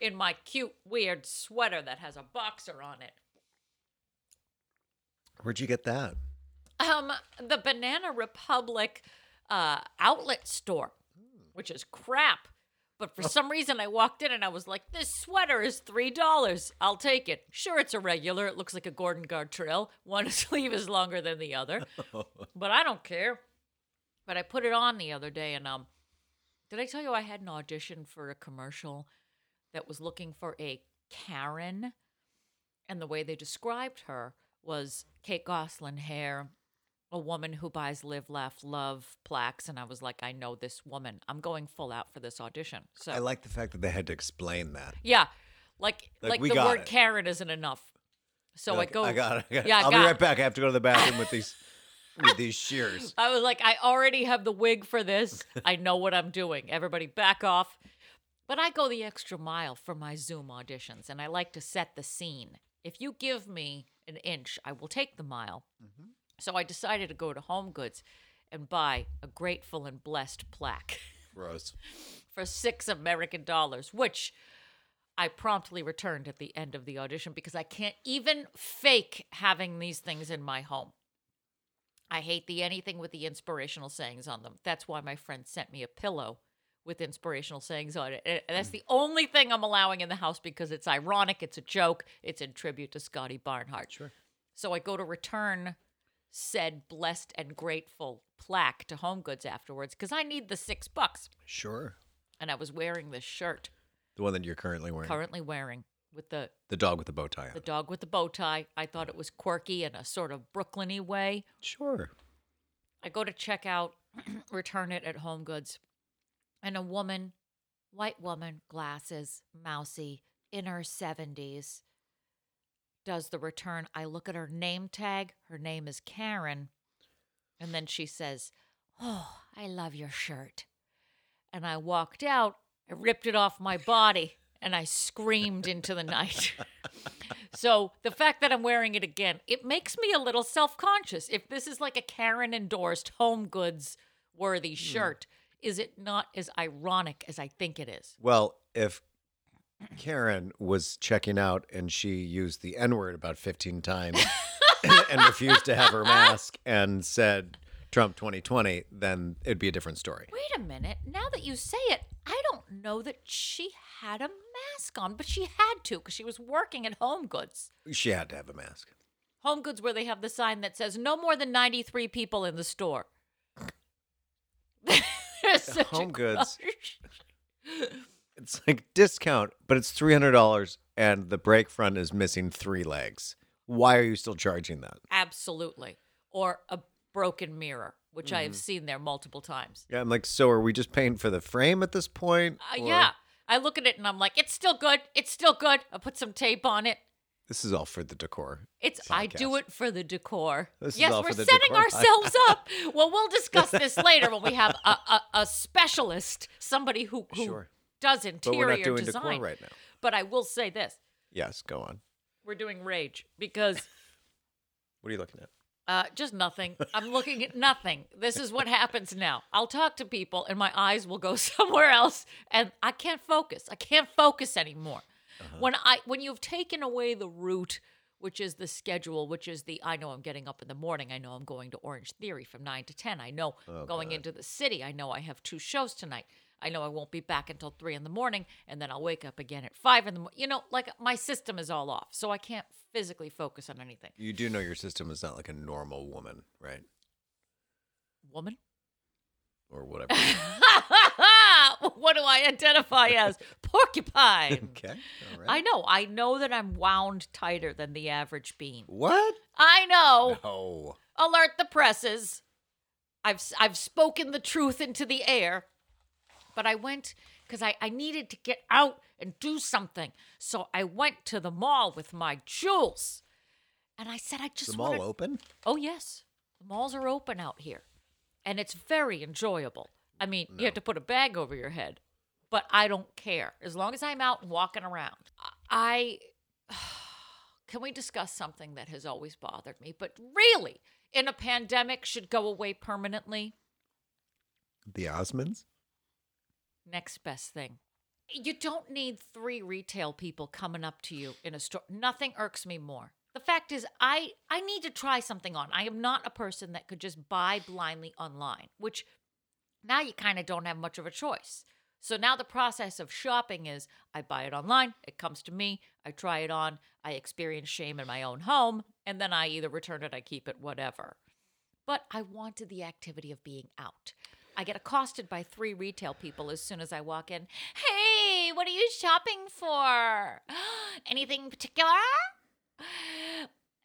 in my cute, weird sweater that has a boxer on it. Where'd you get that? Um, the Banana Republic uh, outlet store, which is crap. But for some reason, I walked in and I was like, "This sweater is three dollars. I'll take it." Sure, it's a regular. It looks like a Gordon Gartrell. One sleeve is longer than the other, but I don't care. But I put it on the other day, and um, did I tell you I had an audition for a commercial that was looking for a Karen? And the way they described her was Kate Gosselin hair, a woman who buys live, laugh, love plaques. And I was like, I know this woman. I'm going full out for this audition. So I like the fact that they had to explain that. yeah, like Like, like, the word it. Karen isn't enough. So Like, I go. I got it. I got it. Yeah, I I'll be it. right back. I have to go to the bathroom with these with these shears. I was like, I already have the wig for this. I know what I'm doing. Everybody back off. But I go the extra mile for my Zoom auditions, and I like to set the scene. If you give me an inch, I will take the mile. Mm-hmm. So I decided to go to Home Goods and buy a grateful and blessed plaque Gross. for six American dollars, which I promptly returned at the end of the audition because I can't even fake having these things in my home. I hate the anything with the inspirational sayings on them. That's why my friend sent me a pillow with inspirational sayings on it. And that's hmm. the only thing I'm allowing in the house because it's ironic, it's a joke, it's in tribute to Scotty Barnhart. Sure. So I go to return said blessed and grateful plaque to Home Goods afterwards because I need the six bucks. Sure. And I was wearing this shirt, The one that you're currently wearing. currently wearing with the The dog with the bow tie on. the dog with the bow tie. I thought it was quirky in a sort of Brooklyny way. Sure. I go to check out, return it at Home Goods, and a woman, white woman, glasses, mousy, in her 70s, does the return. I look at her name tag. Her name is Karen. And then she says, Oh, I love your shirt. And I walked out, I ripped it off my body, and I screamed into the night. So the fact that I'm wearing it again, it makes me a little self-conscious. If this is like a Karen endorsed home goods worthy hmm. shirt, is it not as ironic as I think it is? Well, if Karen was checking out and she used the N word about 15 times and refused to have her mask and said Trump 2020, then it'd be a different story. Wait a minute. Now that you say it, I don't know that she had a mask on, but she had to because she was working at Home Goods. She had to have a mask. Home Goods, where they have the sign that says no more than 93 people in the store. Such Home Goods. It's like discount, but it's $300 and the breakfront is missing three legs. Why are you still charging that? Absolutely. Or a broken mirror, which I have Mm-hmm. seen there multiple times. Yeah, I'm like, so are we just paying for the frame at this point? Uh, Or- yeah. I look at it and I'm like, it's still good. It's still good. I put some tape on it. This is all for the decor. It's I do it for the decor. This is yes, all we're for the setting ourselves up. Well, we'll discuss this later when we have a, a, a specialist, somebody who, who Sure. does But interior we're not doing design. decor right now. But I will say this: Yes, go on. we're doing rage because What are you looking at? Uh, just nothing. I'm looking at nothing. This is what happens now. I'll talk to people and my eyes will go somewhere else and I can't focus. I can't focus anymore. Uh-huh. When I when you've taken away the root, which is the schedule, which is the I know I'm getting up in the morning. I know I'm going to Orange Theory from 9 to 10. I know oh, going into the city. I know I have two shows tonight. I know I won't be back until 3 in the morning and then I'll wake up again at 5 in the morning. You know, like my system is all off. So I can't physically focus on anything. You do know your system is not like a normal woman, right? Woman? Or whatever. What do I identify as? Porcupine. okay. All right. I know. I know that I'm wound tighter than the average bean. what? I know. No. Alert the presses. I've I've spoken the truth into the air. But I went because I, I needed to get out and do something. So I went to the mall with my jewels. And I said, I just the mall open? Oh, yes. The malls are open out here. And it's very enjoyable. I mean, you have to put a bag over your head, but I don't care. As long as I'm out and walking around. I. Can we discuss something that has always bothered me, but really, in a pandemic, should go away permanently? The Osmonds? Next best thing. You don't need three retail people coming up to you in a store. Nothing irks me more. The fact is, I I need to try something on. I am not a person that could just buy blindly online, which now you kind of don't have much of a choice. So now the process of shopping is I buy it online, it comes to me, I try it on, I experience shame in my own home, and then I either return it, I keep it, whatever. But I wanted the activity of being out. I get accosted by three retail people as soon as I walk in. Hey, what are you shopping for? Anything particular?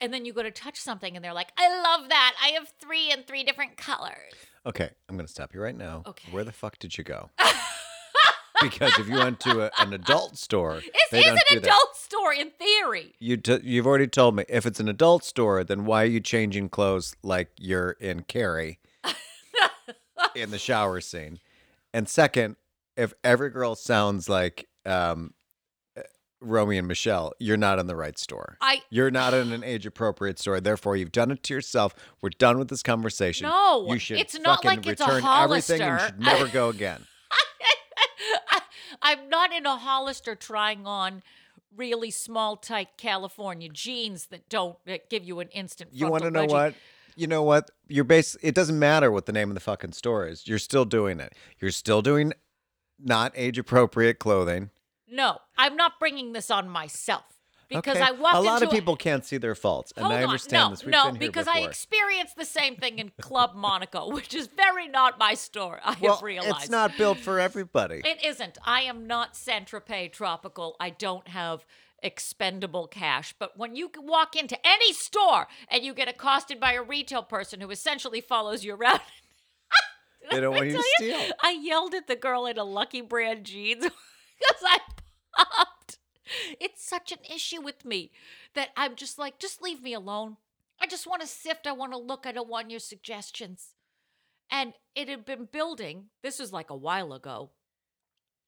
And then you go to touch something and they're like, I love that. I have three in three different colors. Okay, I'm going to stop you right now. Okay. Where the fuck did you go? because if you went to a, an adult store, This they is don't do an that. adult store in theory. You t- you've already told me if it's an adult store, then why are you changing clothes like you're in Carrie in the shower scene? And second, if every girl sounds like um, Romy and Michelle, you're not in the right store. I You're not in an age appropriate store. Therefore, you've done it to yourself. We're done with this conversation. No, you should it's not like it's a return everything and Hollister. should never go again. I'm not in a Hollister trying on really small, tight California jeans that don't that give you an instant. You want to know wedgie. what? You know what? You're base. It doesn't matter what the name of the fucking store is. You're still doing it. You're still doing not age appropriate clothing. No, I'm not bringing this on myself because Okay. I walked A lot of people can't see their faults, and I on. understand no, this. We've no, because I experienced the same thing in Club Monaco, which is very not my store. I well, have realized it's not built for everybody. It isn't. I am not Saint Tropez tropical. I don't have expendable cash. But when you walk into any store and you get accosted by a retail person who essentially follows you around. They don't want you to steal. I yelled at the girl in a Lucky Brand jeans because I It's such an issue with me that I'm just like, just leave me alone. I just want to sift. I want to look. I don't want your suggestions. And it had been building. This was like a while ago.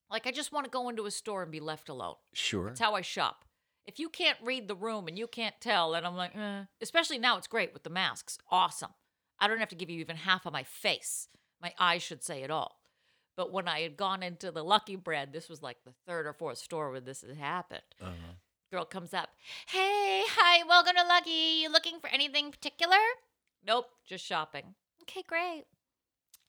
Like, I just want to go into a store and be left alone. Sure. That's how I shop. If you can't read the room and you can't tell, and I'm like, eh. especially now, it's great with the masks. Awesome. I don't have to give you even half of my face. My eyes should say it all. But when I had gone into the Lucky Brand, this was like the third or fourth store where this had happened. Uh-huh. Girl comes up, hey, hi, welcome to Lucky. You looking for anything particular? Nope, just shopping. Okay, great.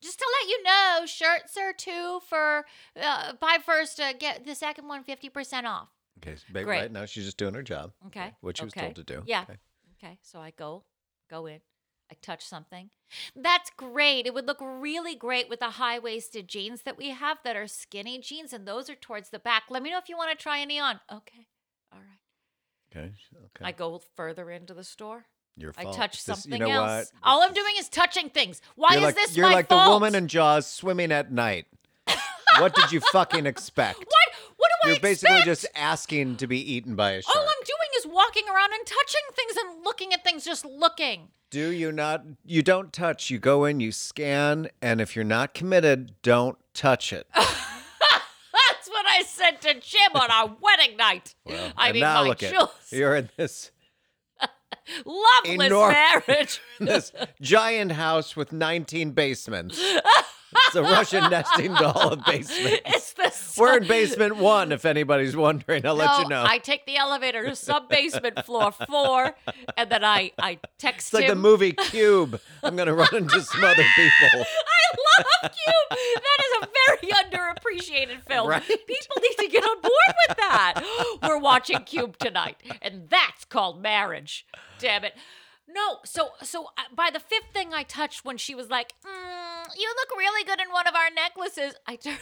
Just to let you know, shirts are two for uh, buy first, uh, get the second one 50% off. Okay. So ba- Great. right now, she's just doing her job. Okay. What she was told to do. Yeah. Okay. Okay. So I go, go in. I touch something. That's great. It would look really great with the high waisted jeans that we have that are skinny jeans, and those are towards the back. Let me know if you want to try any on. Okay. All right. Okay. Okay. I go further into the store. Your fault. I touch This- something you know else. What? All I'm doing is touching things. Why you're is like, this You're my like fault? the woman in Jaws swimming at night. what did you fucking expect? What? What do I You're basically expect? just asking to be eaten by a shark. All I'm doing walking around and touching things and looking at things, just looking. Do you not? You don't touch. You go in, you scan, and if you're not committed, don't touch it. That's what I said to Jim on our wedding night. I mean, now my look at you're in this Loveless Enorm- marriage. this giant house with 19 basements. It's a Russian nesting doll of basements. it's the We're in basement one, if anybody's wondering. I'll let you know. I take the elevator to sub basement floor four, and then I I text it's like the him. movie Cube. I'm gonna run into some other people. I love Cube. That is a very underappreciated film. Right? People need to get on board with that. We're watching Cube tonight, and that's called marriage. Damn it. No, so so uh, by the fifth thing I touched when she was like, mm, "You look really good in one of our necklaces," I turned.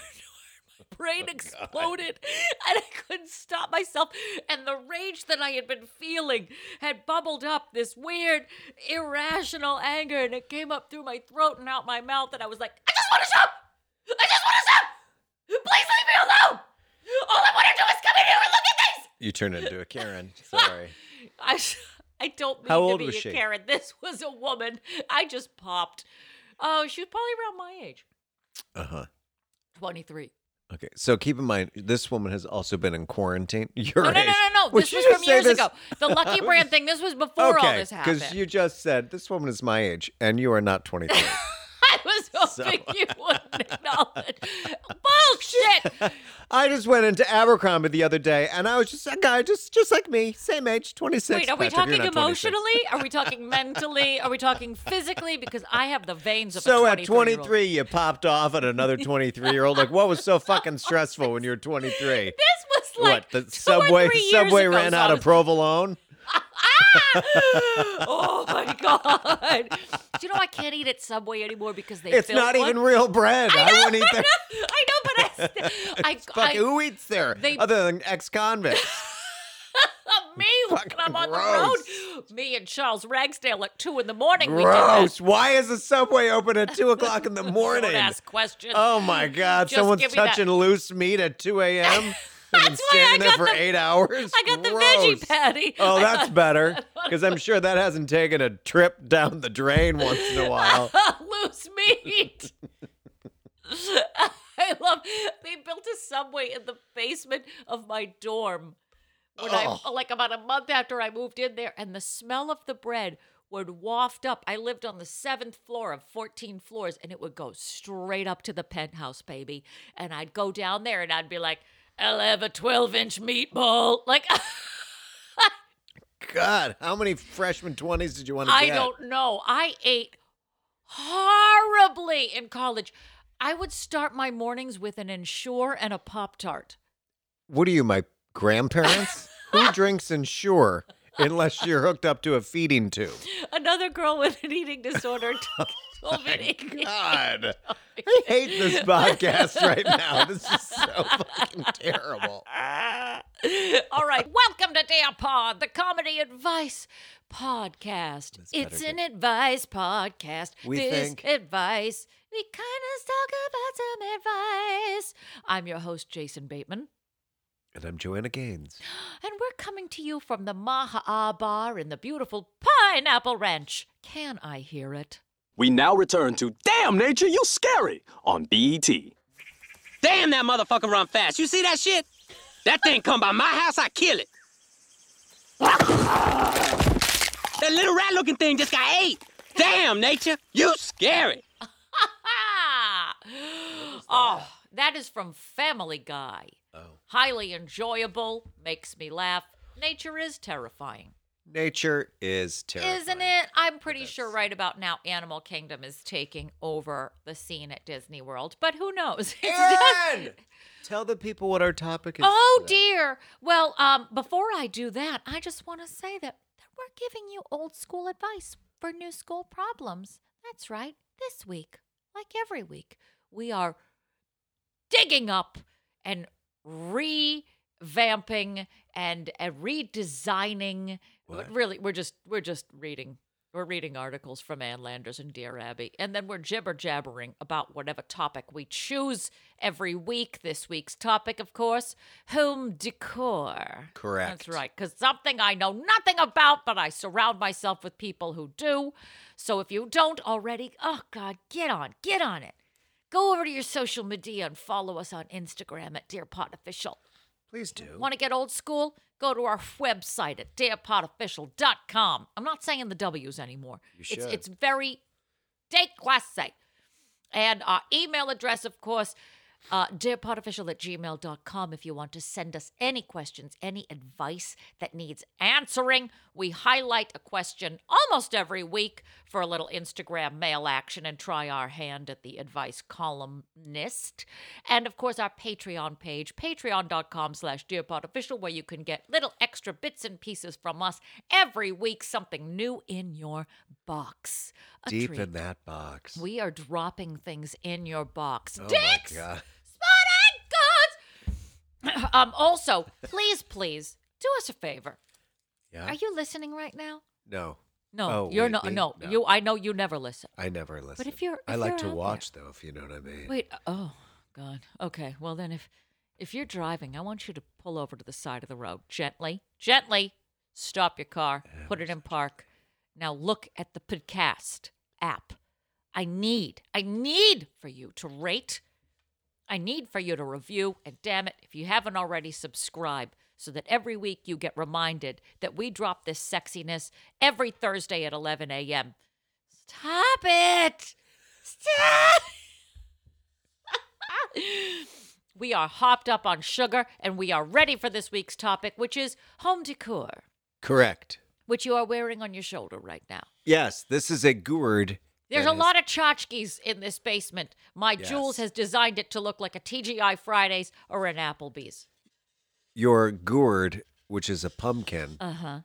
My brain exploded, and I couldn't stop myself. And the rage that I had been feeling had bubbled up, this weird, irrational anger, and it came up through my throat and out my mouth. And I was like, "I just want to shop! I just want to shop! Please leave me alone!" All I want to do is come in here and look at this. You turned into a Karen. Sorry. I, I don't mean How to old be was a she? Karen. This was a woman. I just popped. Oh, she was probably around my age. Uh huh. 23. Okay. So keep in mind, this woman has also been in quarantine. Your No, no, age. no, no, no. Would This you was just from say years this- ago. The Lucky Brand thing, this was before all Okay, this happened. because you just said this woman is my age, and you are not 23. I was hoping you wouldn't acknowledge. Bullshit! I just went into Abercrombie the other day, and I was just a guy, just just like me, same age, 26. Wait, are we Patrick, talking emotionally? Are we talking mentally? Are we talking physically? Because I have the veins of So at 23-year-old. 23, you popped off at another 23 year old. Like, what was so fucking stressful when you were 23? This was like what the subway three subway ago, ran so out I of provolone? oh my god! Do you know I can't eat at Subway anymore because they It's not one? even real bread. I, wouldn't eat that. I know, but I, I, It's fucking, who eats there they- other than ex-convicts? me when I'm on gross. the road. Me and Charles Ragsdale at two in the morning. Gross. Why is the subway open at two o'clock in the morning? Don't ask questions. Oh my God! Just Someone's me that- touching loose meat at 2 a.m. That's why I got for the- eight hours. I got the veggie patty. Oh, that's better. Because I'm sure that hasn't taken a trip down the drain once in a while. loose meat. I love. They built a subway in the basement of my dorm. When I Oh. like about a month after I moved in there, and the smell of the bread would waft up. I lived on the seventh floor of 14 floors, and it would go straight up to the penthouse, baby. And I'd go down there, and I'd be like, I'll have a 12 inch meatball. Like, God, how many freshman 20s did you want to I get? I don't know. I ate horribly in college. I would start my mornings with an Ensure and a Pop Tart. What are you, my grandparents? Who drinks Ensure? Unless you're hooked up to a feeding tube. Another girl with an eating disorder. T- 12 My God. I hate this podcast right now. This is so fucking terrible. All right. Welcome to Dear Pod, the comedy advice podcast. It's an advice podcast. We this think. advice. We kind of talk about some advice. I'm your host, Jason Bateman. And I'm Joanna Gaines. And we're coming to you from the Maha'a Bar in the beautiful Pineapple Ranch. Can I hear it? We now return to Damn Nature, You Scary on BET. Damn, that motherfucker run fast. You see that shit? That thing come by my house, I kill it. That little rat looking thing just got ate. Damn, nature, you scary. Ah! Oh, that is from Family Guy. Oh. Highly enjoyable, makes me laugh. Nature is terrifying. Nature is terrifying. Isn't it? I'm pretty sure right about now Animal Kingdom is taking over the scene at Disney World, but who knows? Aaron! Tell the people what our topic is. Oh today. dear. Well, um, before I do that, I just want to say that, we're giving you old school advice for new school problems. That's right. This week, like every week, we are digging up and revamping and uh, redesigning. What? Really, we're just we're just reading. We're reading articles from Ann Landers and Dear Abby, and then we're jibber jabbering about whatever topic we choose every week. This week's topic, of course, home decor. Correct. That's right, because something I know nothing about, but I surround myself with people who do. So if you don't already, oh God, get on, get on it. Go over to your social media and follow us on Instagram at Dear Pod Official. Please do. Want to get old school? Go to our website at dearpodofficial.com. I'm not saying the W's anymore. You It's should. it's very déclassé. And our email address, of course, uh, dearpodofficial at gmail.com if you want to send us any questions, any advice that needs answering. We highlight a question almost every week for a little Instagram mail action and try our hand at the advice columnist. And of course, our Patreon page, patreon.com slash dearpodofficial, where you can get little extra bits and pieces from us every week, something new in your box. A Deep treat. in that box. We are dropping things in your box. oh Dicks! my god. Um, also, please, please, do us a favor. Yeah. Are you listening right now? no, No, Oh, you're wait, not. me? No, No. you. I know you never listen. I never listen. But if you're- I if like you're to out watch though, if you know what I mean. Wait. Oh, God. Okay. Well, then, if If you're driving, I want you to pull over to the side of the road gently, gently. Stop your car, put it in park. Now look at the podcast app. I need, I need for you to rate. I need for you to review. And damn it, you haven't already, subscribe so that every week you get reminded that we drop this sexiness every Thursday at 11 a.m. Stop it! Stop! we are hopped up on sugar and we are ready for this week's topic, which is home decor, Correct. which you are wearing on your shoulder right now. Yes, this is a gourd. There's a is- lot of tchotchkes in this basement. My Yes. Jules has designed it to look like a TGI Fridays or an Applebee's. Your gourd, which is a pumpkin Uh huh.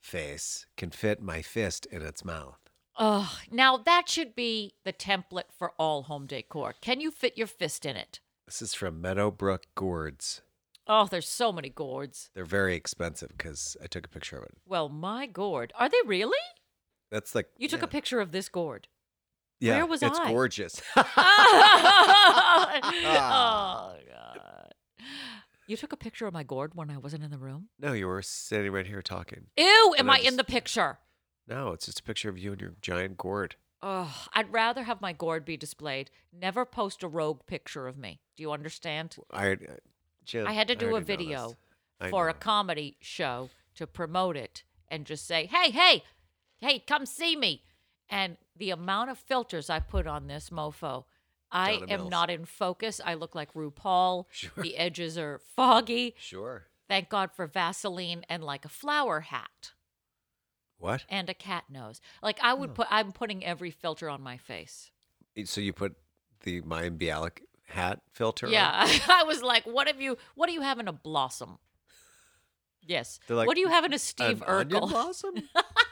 face, can fit my fist in its mouth. Oh, now that should be the template for all home decor. Can you fit your fist in it? This is from Meadowbrook Gourds. Oh, there's so many gourds. They're very expensive because I took a picture of it. Well, my gourd. Are they really? That's like You took yeah. a picture of this gourd. Yeah, Where was it's I? gorgeous. oh, God. You took a picture of my gourd when I wasn't in the room? no, you were sitting right here talking. Ew, am I I in the picture? No, it's just a picture of you and your giant gourd. Oh, I'd rather have my gourd be displayed. Never post a rogue picture of me. Do you understand? I, uh, Jim, I had to do a video for a comedy show to promote it and just say, hey, hey, hey, come see me. And the amount of filters I put on this mofo, I Donna am Mills. not in focus. I look like RuPaul. Sure. The edges are foggy. Sure. Thank God for Vaseline and like a flower hat What? and a cat nose. Like I Oh. would put, I'm putting every filter on my face. So you put the Mayim Bialik hat filter? Yeah, I was like, what have you? What do you have in a blossom? Yes. Like, what do you have in a An Steve onion Urkel? blossom?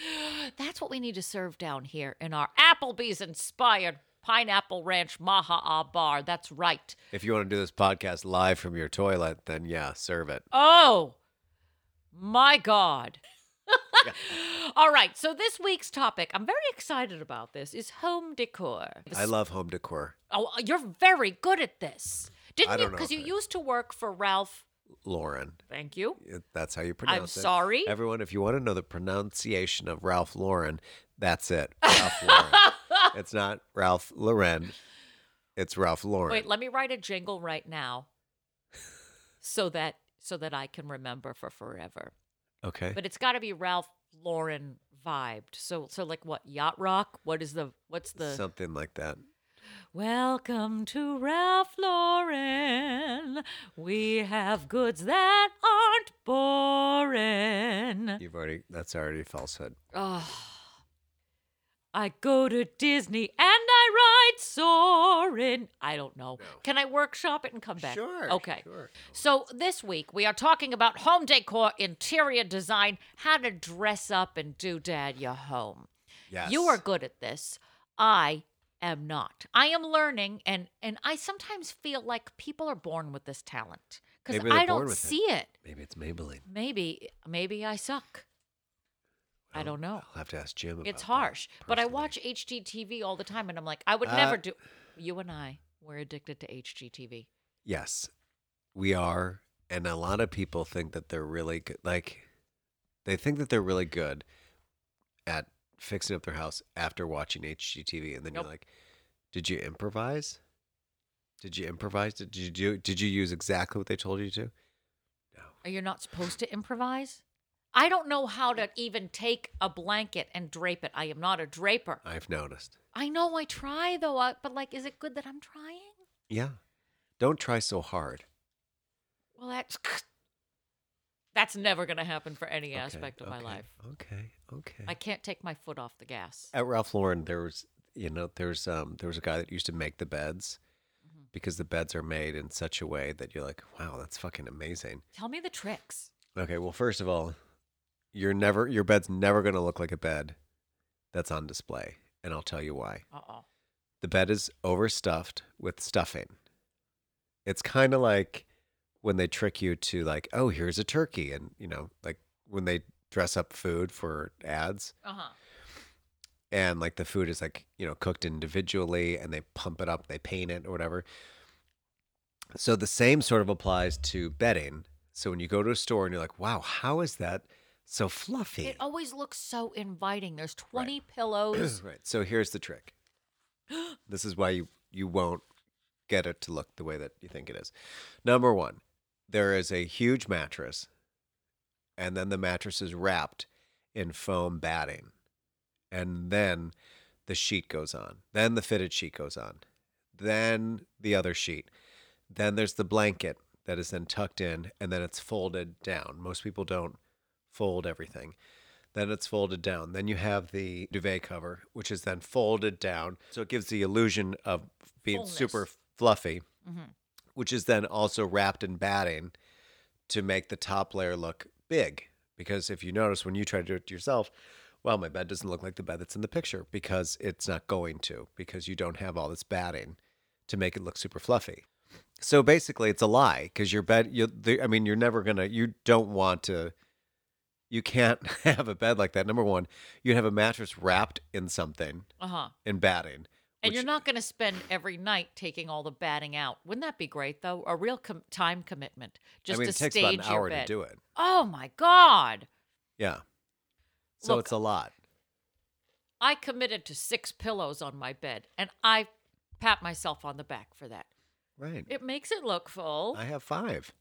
That's what we need to serve down here in our Applebee's inspired pineapple ranch Maha bar. That's right. if you want to do this podcast live from your toilet, then yeah, serve it. Oh my God. All right. So this week's topic, I'm very excited about this, is home decor. I love home decor. Oh, you're very good at this. Didn't you? Because you I- used to work for Ralph. Lauren. Thank you. That's how you pronounce it. I'm sorry. Everyone, if you want to know the pronunciation of Ralph Lauren, that's it. Ralph Lauren. it's not Ralph Lauren. It's Ralph Lauren. Wait, let me write a jingle right now, so that so that I can remember for forever. okay. But it's got to be Ralph Lauren vibed. So so like what yacht rock? What is the what's the Something like that. Welcome to Ralph Lauren. We have goods that aren't boring. You've already, that's already falsehood. Oh. I go to Disney and I ride soaring. I don't know. Can I workshop it and come back? Sure, Okay. sure. So this week we are talking about home decor, interior design, how to dress up and do dad your home. Yes. You are good at this. I am not. I am learning and and I sometimes feel like people are born with this talent cuz I don't with it. see it. Maybe it's Maybelline. Maybe maybe I suck. I don't know. I'll have to ask Jim. It's harsh, but I watch HGTV all the time and I'm like I would Uh, never do You and I we're addicted to HGTV. Yes, we are, and a lot of people think that they're really good. Like, they think that they're really good at fixing up their house after watching HGTV, and then Nope. you're like, "Did you improvise? Did you improvise? Did you do? Did you use exactly what they told you to?" No. Are you not supposed to improvise? I don't know how to even take a blanket and drape it. I am not a draper. I've noticed. I know I try though, uh, but like, is it good that I'm trying? Yeah. Don't try so hard. Well, that's that's never going to happen for any Okay, aspect of my life. Okay. Okay. I can't take my foot off the gas. At Ralph Lauren, there was you know there's um there was a guy that used to make the beds Mm-hmm. because the beds are made in such a way that you're like, wow, that's fucking amazing. Tell me the tricks. Okay, well, first of all, you're never your bed's never gonna look like a bed that's on display, and I'll tell you why. Uh oh. The bed is overstuffed with stuffing. It's kind of like when they trick you to like, oh, here's a turkey, and you know, like when they dress up food for ads. Uh huh. and like the food is like you know cooked individually and they pump it up they paint it or whatever So the same sort of applies to bedding. So when you go to a store and you're like, wow, how is that so fluffy? It always looks so inviting. There's 20 pillows. right. So here's the trick. this is why you, you won't get it to look the way that you think it is. Number one, there is a huge mattress, and then the mattress is wrapped in foam batting. And then the sheet goes on. Then the fitted sheet goes on. Then the other sheet. Then there's the blanket that is then tucked in and then it's folded down. Most people don't fold everything. Then it's folded down. Then you have the duvet cover, which is then folded down. So it gives the illusion of being Fullness. super fluffy, Mhm. Which is then also wrapped in batting to make the top layer look big. Because if you notice when you try to do it yourself, well, my bed doesn't look like the bed that's in the picture because it's not going to, because you don't have all this batting to make it look super fluffy. So basically, it's a lie because your bed, you, the, I mean, you're never gonna, you don't want to, you can't have a bed like that. Number one, you'd have a mattress wrapped in something Uh huh. in batting. And you're not going to spend every night taking all the batting out. Wouldn't that be great, though? A real com- time commitment just I mean, to it takes stage about an hour to do it. Oh my God! Yeah. So Look, it's a lot. I committed to six pillows on my bed, and I pat myself on the back for that. Right. It makes it look full. I have five.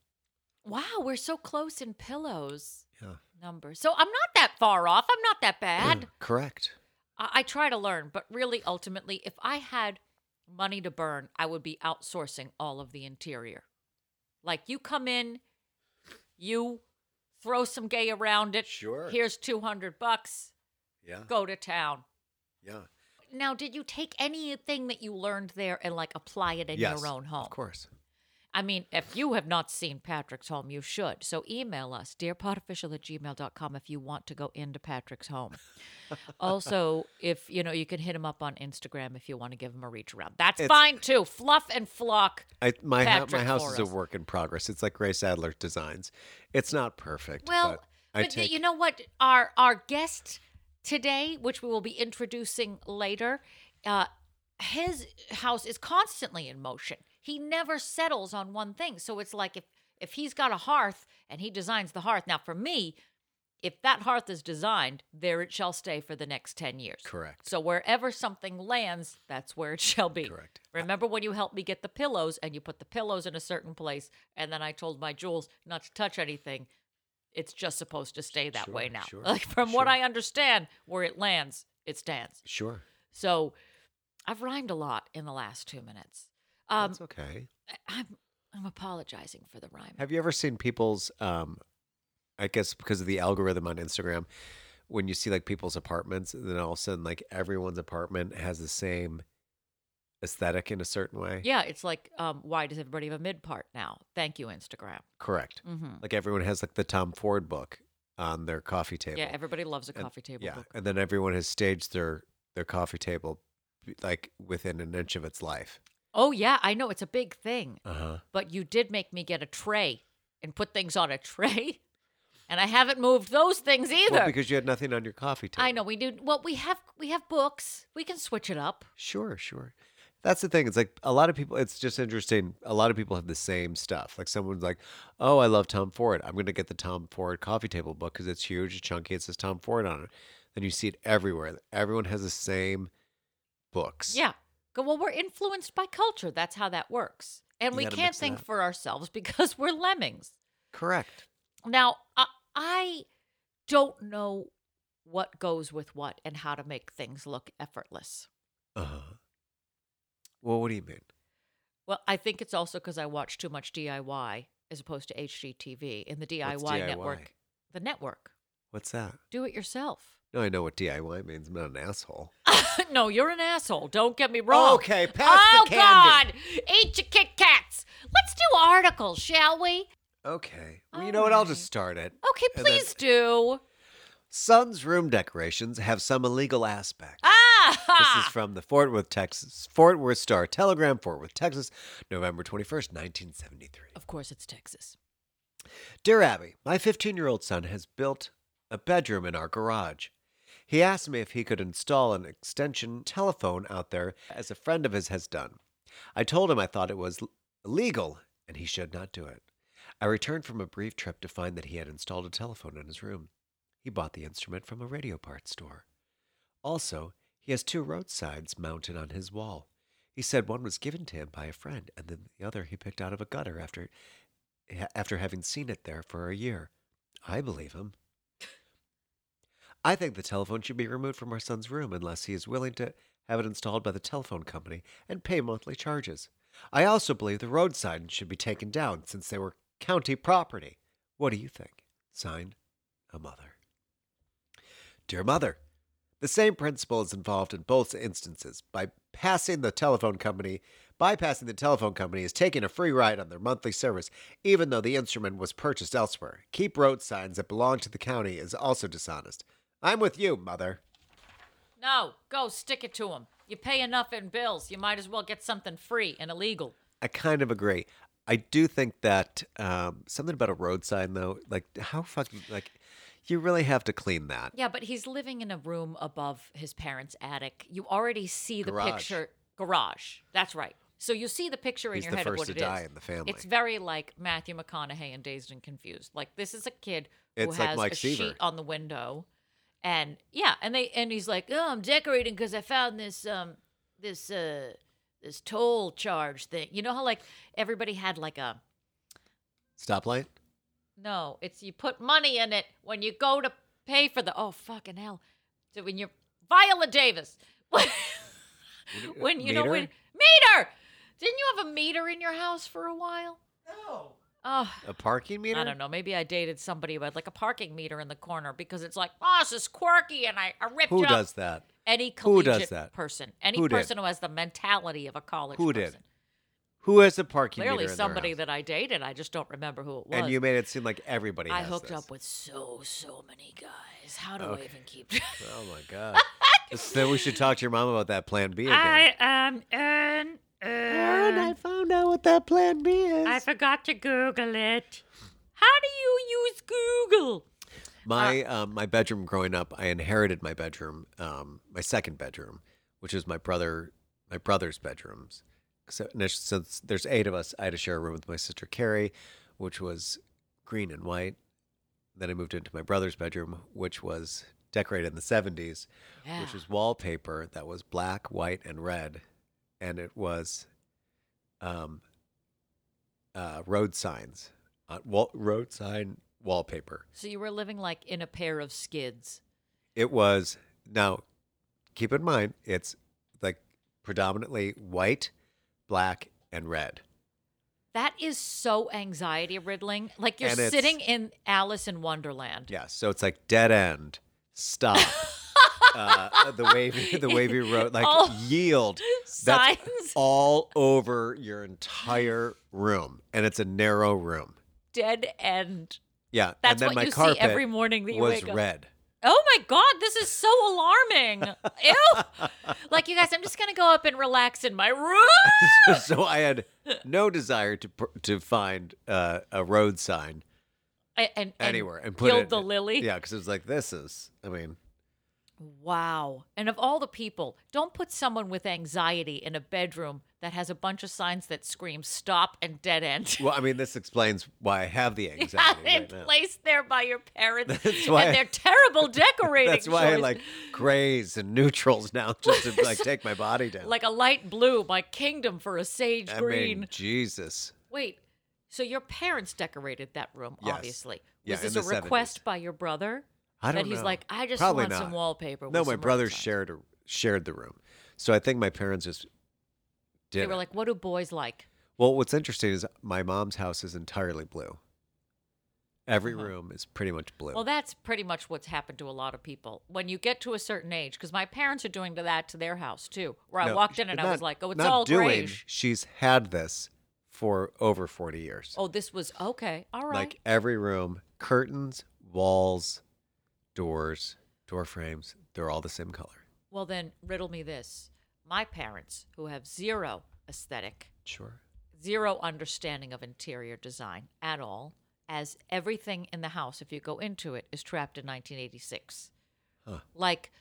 wow, we're so close in pillows Yeah. numbers. So I'm not that far off. I'm not that bad. Correct. I, I try to learn, but really, ultimately, if I had money to burn, I would be outsourcing all of the interior. Like you come in, you throw some gay around it. Sure. Here's 200 bucks. Yeah. Go to town. Yeah. Now, did you take anything that you learned there and like apply it in yes, your own home? Of course. I mean, if you have not seen Patrick's home, you should. So email us, dearpodofficial at gmail.com if you want to go into Patrick's home. also, if you know, you can hit him up on Instagram if you want to give him a reach around. That's It's- fine too. Fluff and flock. I, my ha- my house is a work in progress. It's like Grace Adler designs. It's not perfect. Well, but I but take you know what? Our our guest today, which we will be introducing later, uh, his house is constantly in motion. He never settles on one thing. So it's like if if he's got a hearth and he designs the hearth. Now, for me, if that hearth is designed, there it shall stay for the next ten years. Correct. So wherever something lands, that's where it shall be. Correct. Remember when you helped me get the pillows and you put the pillows in a certain place, and then I told my jewels not to touch anything. It's just supposed to stay that way now. sure, like from what. I understand, where it lands, it stands. Sure. So I've rhymed a lot in the last two minutes. Um, That's okay. I- I'm I'm apologizing for the rhyme. Have you ever seen people's um I guess because of the algorithm on Instagram, when you see like people's apartments, and then all of a sudden like everyone's apartment has the same aesthetic in a certain way? Yeah, it's like, um, why does everybody have a mid part now? Thank you, Instagram. Correct. Mm-hmm. Like everyone has like the Tom Ford book on their coffee table. Yeah, everybody loves a And- coffee table yeah, book. and then everyone has staged their their coffee table like within an inch of its life. Oh yeah, I know it's a big thing. Uh huh. but you did make me get a tray and put things on a tray. And I haven't moved those things either. Well, because you had nothing on your coffee table. I know we do. Well, we have we have books. We can switch it up. Sure, sure. That's the thing. It's like a lot of people. It's just interesting. A lot of people have the same stuff. Like someone's like, "Oh, I love Tom Ford. I'm going to get the Tom Ford coffee table book because it's huge, it's chunky. It says Tom Ford on it." Then you see it everywhere. Everyone has the same books. Yeah. Go. Well, we're influenced by culture. That's how that works. And You we can't think for ourselves because we're lemmings. correct. Now, I, I don't know what goes with what and how to make things look effortless. Uh huh. Well, what do you mean? Well, I think it's also because I watch too much DIY as opposed to HGTV in the DIY, DIY? network. The network. What's that? Do it yourself. No, I know what DIY means. I'm not an asshole. no, you're an asshole. Don't get me wrong. Okay, pass the candy. oh. God. Eat your Kit Kats. Let's do articles, shall we? Okay. Well, you All know what? I'll right. just start it. Okay, And then- please do. Son's room decorations have some illegal aspects. Ah! This is from the Fort Worth, Texas, Fort Worth Star Telegram, Fort Worth, Texas, November 21st, 1973. of course, it's Texas. Dear Abby, my 15 year old son has built a bedroom in our garage. He asked me if he could install an extension telephone out there, as a friend of his has done. I told him I thought it was illegal and he should not do it. I returned from a brief trip to find that he had installed a telephone in his room. He bought the instrument from a radio parts store. Also, he has two road signs mounted on his wall. He said one was given to him by a friend, and then the other he picked out of a gutter after, after having seen it there for a year. I believe him. I think the telephone should be removed from our son's room unless he is willing to have it installed by the telephone company and pay monthly charges. I also believe the road signs should be taken down since they were county property. What do you think? Signed, a mother. Dear Mother, the same principle is involved in both instances. By passing the telephone company, bypassing the telephone company is taking a free ride on their monthly service, even though the instrument was purchased elsewhere. Keep road signs that belong to the county is also dishonest. I'm with you, Mother. No, go stick it to him. You pay enough in bills. You might as well get something free and illegal. I kind of agree. I do think that um, something about a road sign, though, like how fucking like you really have to clean that. Yeah, but he's living in a room above his parents' attic. You already see the Garage. picture. Garage. That's right. So you see the picture in He's your the head of first what to it is. die in the family. It's very like Matthew McConaughey in Dazed and Confused. Like this is a kid who It's like has Mike a Seaver. sheet on the window, and yeah, and they and he's like, oh, I'm decorating because I found this um this uh this toll charge thing. You know how like everybody had like a Stoplight? no, it's you put money in it when you go to pay for the oh fucking hell. So when you're Viola Davis. when you know when meter! Didn't you have a meter in your house for a while? No. Oh, A parking meter? I don't know. Maybe I dated somebody who had like a parking meter in the corner because it's like, oh, this is quirky, and I, I ripped Who it up. does that? Any Who does that? person, any Who did? person who has the mentality of a college Who person. did? Who has a parking Clearly, meter in their somebody that I dated. I just don't remember who it was. And you made it seem like everybody I hooked this. up with so so many guys. How do I even keep? Oh my god. then we should talk to your mom about that plan B again. am Ern. Aaron, I found out what that plan B is. I forgot to Google it. How do you use Google? My um, my bedroom growing up, I inherited my bedroom, um, my second bedroom, which is my brother my brother's bedrooms. So since there's eight of us, I had to share a room with my sister Carrie, which was green and white. Then I moved into my brother's bedroom, which was decorated in the 70s, Yeah. which was wallpaper that was black, white, and red, and it was um, uh, road signs, uh, wall, road sign wallpaper. So you were living like in a pair of skids. It was now. Keep in mind, it's like predominantly white, black, and red. That is so anxiety riddling. Like you're sitting in Alice in Wonderland. Yeah, so it's like dead end, stop, uh, the wavy, the wavy road, like Oh. yield. That's Signs. all over your entire room, and it's a narrow room. Dead end. Yeah, That's and then what my you see carpet every morning that you was wake up. red. Oh my god, this is so alarming. Ew. like you guys, I'm just gonna go up and relax in my room. so I had no desire to pr- to find uh, a road sign and, and anywhere and put killed it the lily. Yeah, because it was like this is. I mean, Wow. And of all the people, don't put someone with anxiety in a bedroom that has a bunch of signs that scream stop and dead end. well, I mean, this explains why I have the anxiety it right now. placed there by your parents That's why- and their terrible decorating That's why I like grays and neutrals now, just to like take my body down. like a light blue, my kingdom for a sage I green. mean, Jesus. Wait, so your parents decorated that room, Yes. obviously. Yeah, Was this a request 70s. by your brother? I don't that he's know. like, I just Probably want some wallpaper. No, with my some road brothers shared a, shared the room, so I think my parents just did. They were it. like, what do boys like? well, what's interesting is my mom's house is entirely blue. Every Uh-huh. room is pretty much blue. Well, that's pretty much what's happened to a lot of people. When you get to a certain age, because my parents are doing to that to their house too, where I No, walked in and I not- was like, oh, it's not all doing. grayish. She's had this for over forty years. Oh, this was okay. All right. Like every room, curtains, walls, doors, door frames, they're all the same color. well, then riddle me this. My parents, who have zero aesthetic, Sure. zero understanding of interior design at all, as everything in the house, if you go into it, is trapped in 1986. Huh. Like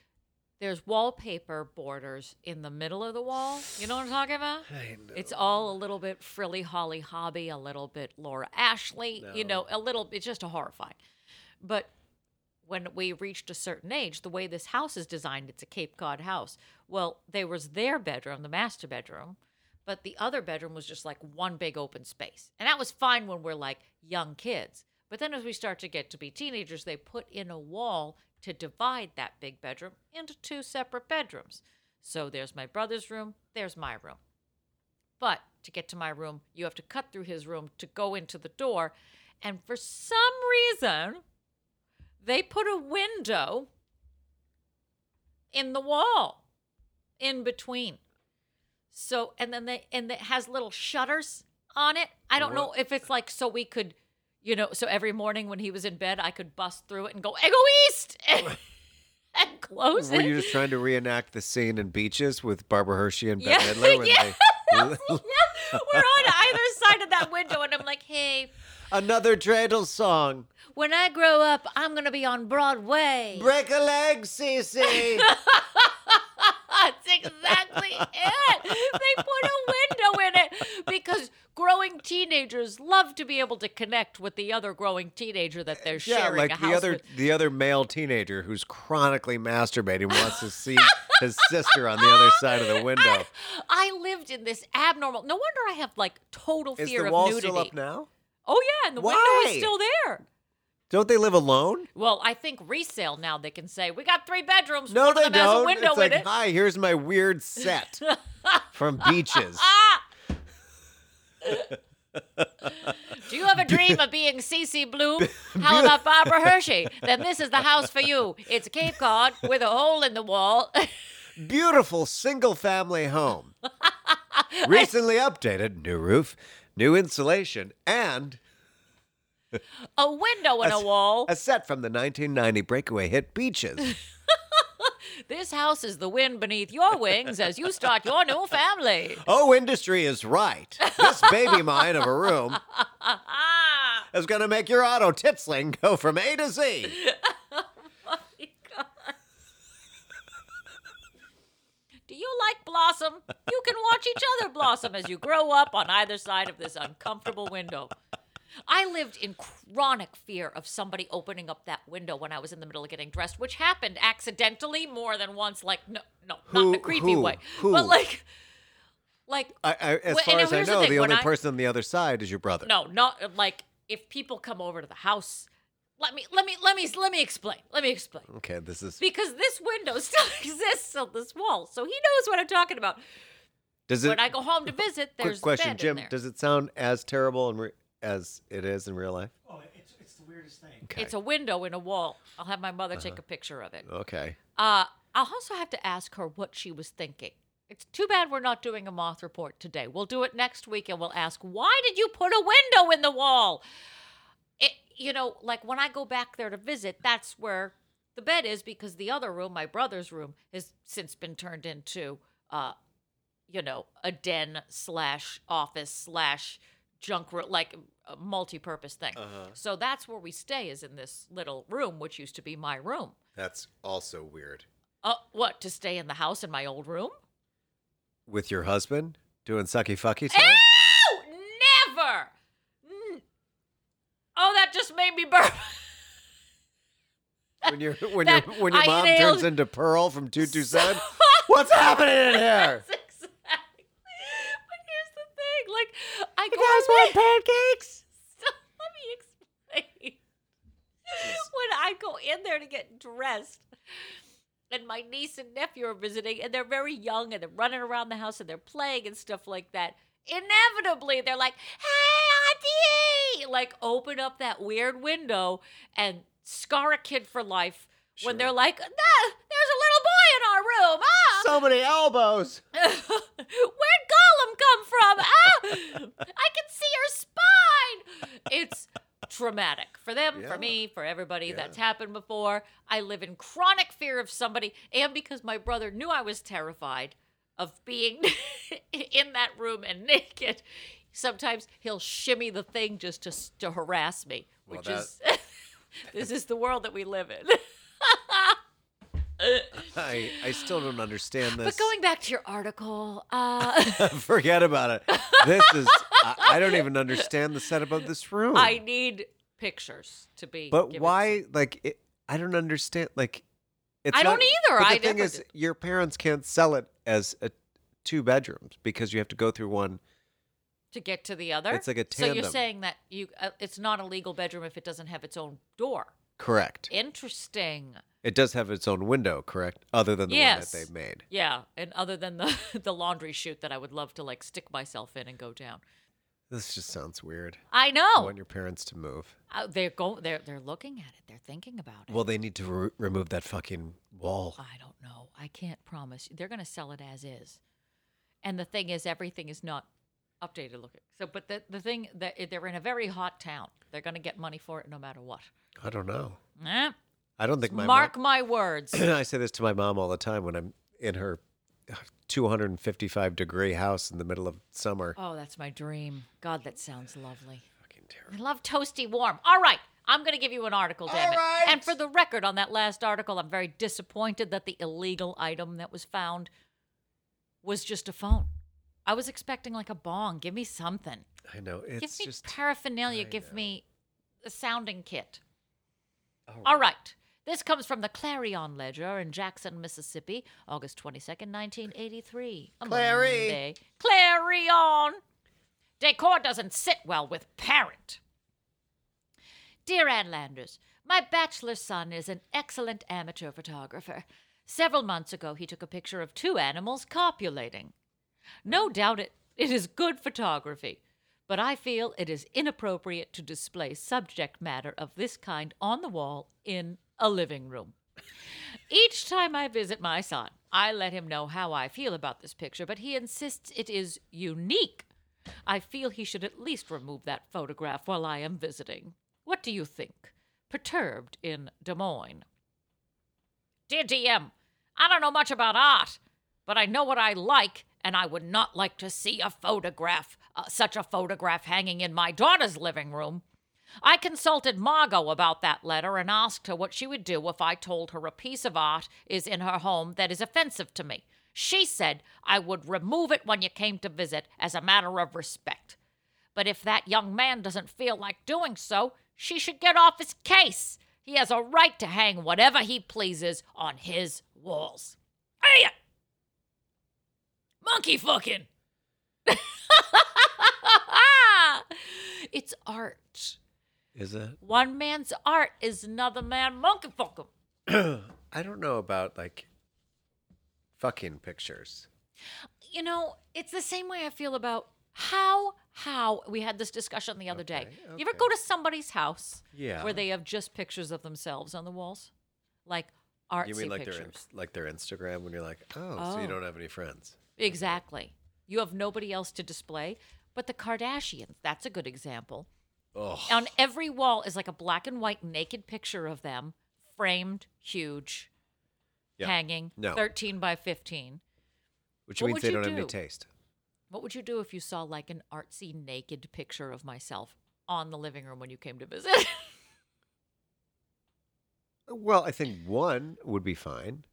there's wallpaper borders in the middle of the wall. You know what I'm talking about? I know. It's all a little bit frilly Holly Hobbie, a little bit Laura Ashley, you know, a little it's just a horrifying. But when we reached a certain age, the way this house is designed, it's a Cape Cod house. Well, there was their bedroom, the master bedroom, but the other bedroom was just like one big open space. And that was fine when we're like young kids. But then as we start to get to be teenagers, they put in a wall to divide that big bedroom into two separate bedrooms. So there's my brother's room, there's my room. But to get to my room, you have to cut through his room to go into the door. And for some reason, they put a window in the wall in between. So, and then they, and it has little shutters on it. I don't know if it's like so we could, you know, so every morning when he was in bed, I could bust through it and go, Ego East! And, and close Were it. you just trying to reenact the scene in Beaches with Barbara Hershey and Yeah, Bette Midler? When yeah. they, We're on either side of that window, and I'm like, hey, Another dreidel song. when I grow up, I'm gonna be on Broadway. Break a leg, Cece. That's exactly it. They put a window in it because growing teenagers love to be able to connect with the other growing teenager that they're yeah, sharing like a the house other with. the other male teenager who's chronically masturbating wants to see his sister on the other side of the window. I lived in this abnormal. No wonder I have like total Is fear the of wall nudity. still up now? Oh yeah, and the window is still there. Don't they live alone? Well, I think resale now they can say we got three bedrooms. No, they don't. a window it's like, in it. hi, here's my weird set from Beaches. Do you have a dream of being Cece Bloom? How about Barbara Hershey? Then this is the house for you. It's a Cape Cod with a hole in the wall. Beautiful single family home. Recently updated, new roof, new insulation, and a window in a wall. a set from the 1990 breakaway hit Beaches. This house is the wind beneath your wings as you start your new family. Oh, industry is right. This baby mine of a room is going to make your auto titsling go from A to Z. do you like Blossom? You can watch each other blossom as you grow up on either side of this uncomfortable window. I lived in chronic fear of somebody opening up that window when I was in the middle of getting dressed, which happened accidentally more than once. Like, no, no, not in a creepy who- way, who? but like, like, I, I, as far as I the know, the, thing, when only I- person on the other side is your brother. no, not like if people come over to the house. Let me, let me, let me, let me explain. Let me explain. Okay, this is. Because this window still exists on this wall, so he knows what I'm talking about. Does it? when I go home to visit, there's quick question, bed Jim. there. Does it sound as terrible in re- as it is in real life? Oh, it's, it's the weirdest thing. Okay. It's a window in a wall. I'll have my mother take a picture of it. okay. Uh, I'll also have to ask her what she was thinking. It's too bad we're not doing a moth report today. We'll do it next week and we'll ask, why did you put a window in the wall? You know, like when I go back there to visit, that's where the bed is because the other room, my brother's room, has since been turned into, uh, you know, a den slash office slash junk room, like a multi-purpose thing. So that's where we stay is in this little room, which used to be my room. That's also weird. Uh, what to stay in the house in my old room? With your husband doing sucky fucky time? Ew! Never. Mm. Just made me burp. when your when your when your I mom nailed- turns into Pearl from two two seven? What's happening in here? That's exactly. But here's the thing: like, I go. want pancakes. Let me explain. when I go in there to get dressed, and my niece and nephew are visiting, and they're very young, and they're running around the house, and they're playing and stuff like that. Inevitably, they're like, "Hey, auntie!" Like, open up that weird window and scar a kid for life. When they're like, nah, "There's a little boy in our room." Ah, So many elbows. Where'd Gollum come from? Ah, I can see her spine. It's traumatic for them, Yeah. for me, for everybody Yeah. that's happened before. I live in chronic fear of somebody, and because my brother knew I was terrified of being in that room and naked. Sometimes he'll shimmy the thing just to to harass me, Well, which that- is this is the world that we live in. I I still don't understand this. But going back to your article, uh, Forget about it. This is I, I don't even understand the setup of this room. I need pictures to be. But given why? Like, it, I don't understand. Like, it's I don't not- either. But the I thing is, did. your parents can't sell it as a two bedrooms because you have to go through one. to get to the other. It's like a tandem. So you're saying that you uh, it's not a legal bedroom if it doesn't have its own door. Correct. Interesting. It does have its own window, correct? Other than the Yes. one that they've made. Yeah, and other than the the laundry chute that I would love to like stick myself in and go down. This just sounds weird. I know. I want your parents to move. Uh, they're go they're they're looking at it. They're thinking about it. Well, they need to re- remove that fucking wall. I don't know. I can't promise. They're going to sell it as is. And the thing is, everything is not updated looking. So, but the the thing that they're in a very hot town. They're going to get money for it no matter what. I don't know. Eh? I don't think my Mark mom, my words. I say this to my mom all the time when I'm in her 255 degree house in the middle of summer. Oh, that's my dream. God, that sounds lovely. Fucking terrible. I love toasty warm. All right. I'm going to give you an article, damn it. right. And for the record, on that last article, I'm very disappointed that the illegal item that was found was just a phone. I was expecting like a bong. Give me something. I know. It's give me just. paraphernalia. I Give know. me a sounding kit. All All right. This comes from the Clarion Ledger in Jackson, Mississippi, August 22nd, 1983. A Clary. Clarion! Decor doesn't sit well with parent. Dear Ann Landers, my bachelor son is an excellent amateur photographer. Several months ago, he took a picture of two animals copulating. No doubt it, it is good photography, but I feel it is inappropriate to display subject matter of this kind on the wall in a living room. Each time I visit my son, I let him know how I feel about this picture, but he insists it is unique. I feel he should at least remove that photograph while I am visiting. What do you think? Perturbed in Des Moines. Dear DM, I don't know much about art, but I know what I like, and I would not like to see a photograph, uh, such a photograph hanging in my daughter's living room. I consulted Margot about that letter and asked her what she would do if I told her a piece of art is in her home that is offensive to me. She said I would remove it when you came to visit as a matter of respect. But if that young man doesn't feel like doing so, she should get off his case. He has a right to hang whatever he pleases on his walls. Hey! Monkey fucking! it's art. Is it? One man's art is another man monkey fucking. I don't know about like fucking pictures. You know, it's the same way I feel about how how we had this discussion the other day. Okay, You ever okay. go to somebody's house Yeah. where they have just pictures of themselves on the walls? Like artsy You mean like pictures. their in- like their Instagram when you're like, oh, so you Oh. don't have any friends? Exactly. You have nobody else to display. But the Kardashians, that's a good example. Oh, On every wall is like a black and white naked picture of them, framed, huge, Yeah. hanging, No. 13 by 15. which what means they don't have any taste. What would you do if you saw like an artsy naked picture of myself on the living room when you came to visit? Well, I think one would be fine.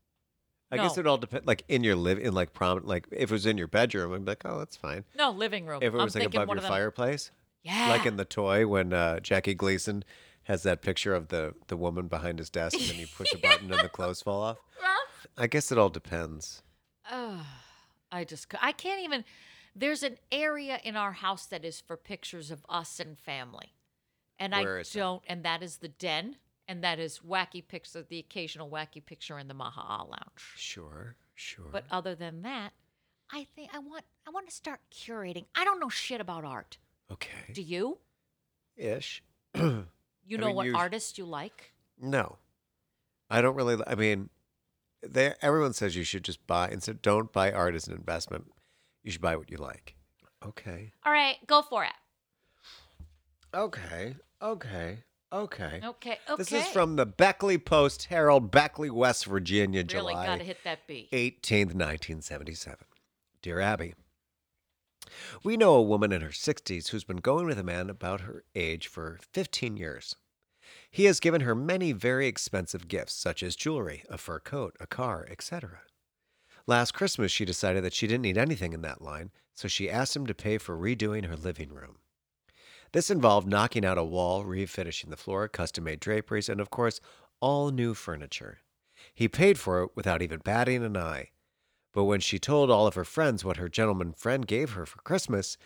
I guess it all depends. Like in your live in like prom, like if it was in your bedroom, I'd be like, oh, that's fine. no, living room. If it I'm was like above your fireplace, Yeah. like in the toy when uh, Jackie Gleason has that picture of the the woman behind his desk, and then you push a button and the clothes fall off. I guess it all depends. Ugh, I just I can't even. There's an area in our house that is for pictures of us and family, and Where I don't. And that is the den, and that is wacky picture, the occasional wacky picture in the Maha'a Lounge. Sure, sure. But other than that, I think I want I want to start curating. I don't know shit about art. Okay, Do you? ish. You I know mean, what you- artists you like? No, I don't really. I mean, there. Everyone says you should just buy instead. Don't buy art as an investment. You should buy what you like. Okay. All right, go for it. Okay. Okay. Okay. Okay, okay. This is from the Beckley Post Herald, Beckley, West Virginia, really July got to hit that beat. 18th, 1977. Dear Abby, we know a woman in her 60s who's been going with a man about her age for 15 years. He has given her many very expensive gifts, such as jewelry, a fur coat, a car, etc. Last Christmas, she decided that she didn't need anything in that line, so she asked him to pay for redoing her living room. This involved knocking out a wall, refinishing the floor, custom made draperies, and of course, all new furniture. He paid for it without even batting an eye. But when she told all of her friends what her gentleman friend gave her for Christmas,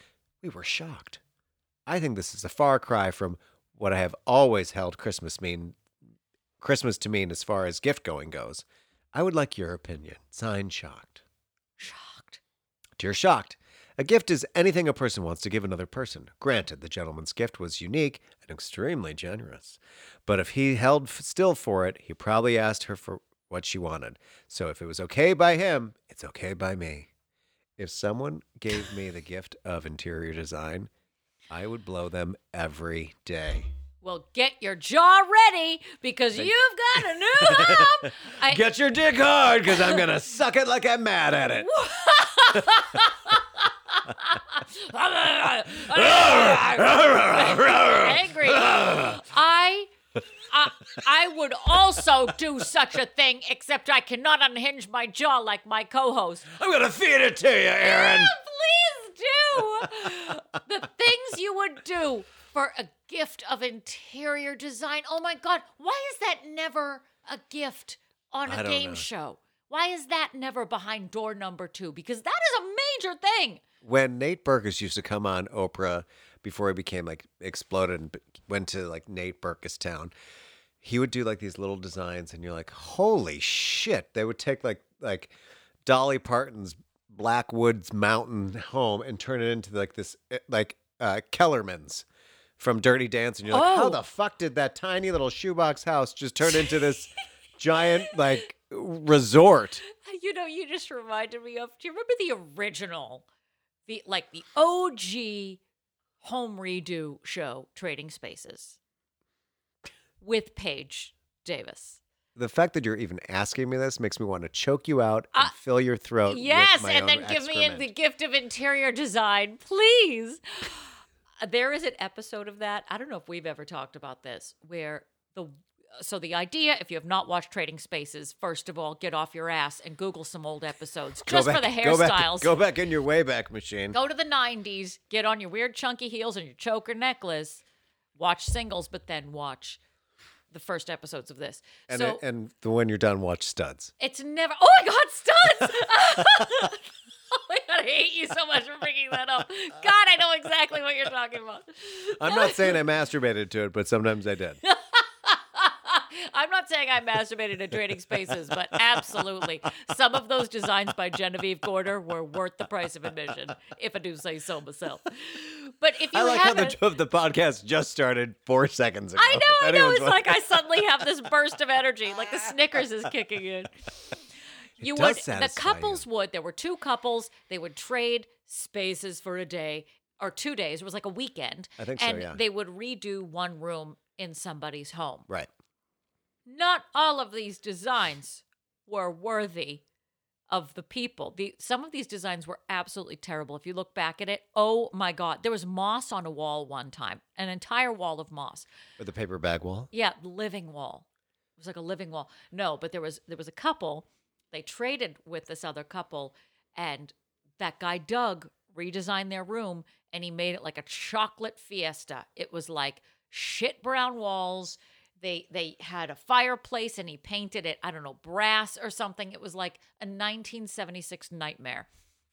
we were shocked. I think this is a far cry from what I have always held Christmas mean Christmas to mean as far as gift going goes. I would like your opinion. Signed shocked. Shocked. Dear Shocked, a gift is anything a person wants to give another person. Granted, the gentleman's gift was unique and extremely generous. But if he held f- still for it, he probably asked her for what she wanted. So if it was okay by him, it's okay by me. If someone gave me the gift of interior design, I would blow them every day. Well, get your jaw ready because you've got a new home. I, Get your dick hard, because I'm going to suck it like I'm mad at it. angry. I, I, I would also do such a thing, except I cannot unhinge my jaw like my co-host. I'm going to feed it to you, Aaron. Please do the things you would do for a gift of interior design. Oh my God, why is that never a gift on a game know. show? Why is that never behind door number two? Because that is a major thing. when Nate Berkus used to come on Oprah before he became like exploded and went to like Nate Berkus Town, he would do like these little designs, and you're like, holy shit! They would take like like Dolly Parton's Blackwoods Mountain home and turn it into like this eh, like uh, Kellerman's from Dirty Dancing. You're like, how Oh. the fuck did that tiny little shoebox house just turn into this giant like resort? You know, you just reminded me of. Do you remember the original, the like the OG home redo show, Trading Spaces, with Paige Davis? The fact that you're even asking me this makes me want to choke you out and Uh, fill your throat. Yes, with my and then give me the gift of interior design, please. there is an episode of that. I don't know if we've ever talked about this, where the so the idea, if you have not watched Trading Spaces, first of all, get off your ass and Google some old episodes just back- for the go back- hairstyles. Go back, in your wayback machine. Go to the 90s, get on your weird chunky heels and your choker necklace, watch singles, but then watch the first episodes of this. and so and the when you're done, watch studs. it's never. Oh my God, studs! oh my God, I hate you so much for bringing that up. God, I know exactly what you're talking about. I'm not saying I masturbated to it, but sometimes I did. I'm not saying I masturbated in Trading Spaces, but absolutely. Some of those designs by Genevieve Gorder were worth the price of admission, if I do say so myself. But if you I like how the, the podcast just started four seconds ago. I know, I know. It's like I suddenly have this burst of energy, like the Snickers is kicking in. You does would the satisfy you. couples would there were two couples they would trade spaces for a day or two days it was like a weekend I think so, and yeah. they would redo one room in somebody's home right. Not all of these designs were worthy of the people. The some of these designs were absolutely terrible. If you look back at it, oh my god, there was moss on a wall one time, an entire wall of moss. With the paper bag wall. Yeah, living wall. It was like a living wall. No, but there was there was a couple. They traded with this other couple, and that guy Doug redesigned their room, and he made it like a chocolate fiesta. It was like shit brown walls. They they had a fireplace, and he painted it. I don't know brass or something. It was like a 1976 nightmare.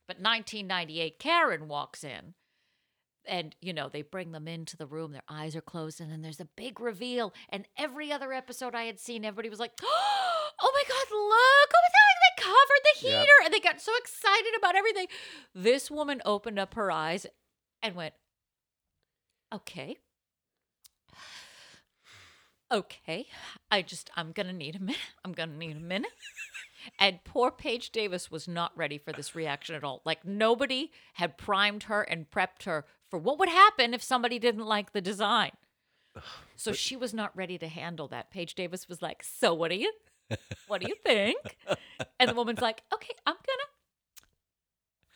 But 1998, Karen walks in and you know they bring them into the room their eyes are closed and then there's a big reveal and every other episode i had seen everybody was like oh my god look oh my god they covered the Yep. heater and they got so excited about everything this woman opened up her eyes and went okay okay i just i'm gonna need a minute i'm gonna need a minute and poor Paige Davis was not ready for this reaction at all. Like nobody had primed her and prepped her for what would happen if somebody didn't like the design. So she was not ready to handle that. Paige Davis was like, "So what do you what do you think?" And the woman's like, "Okay, I'm gonna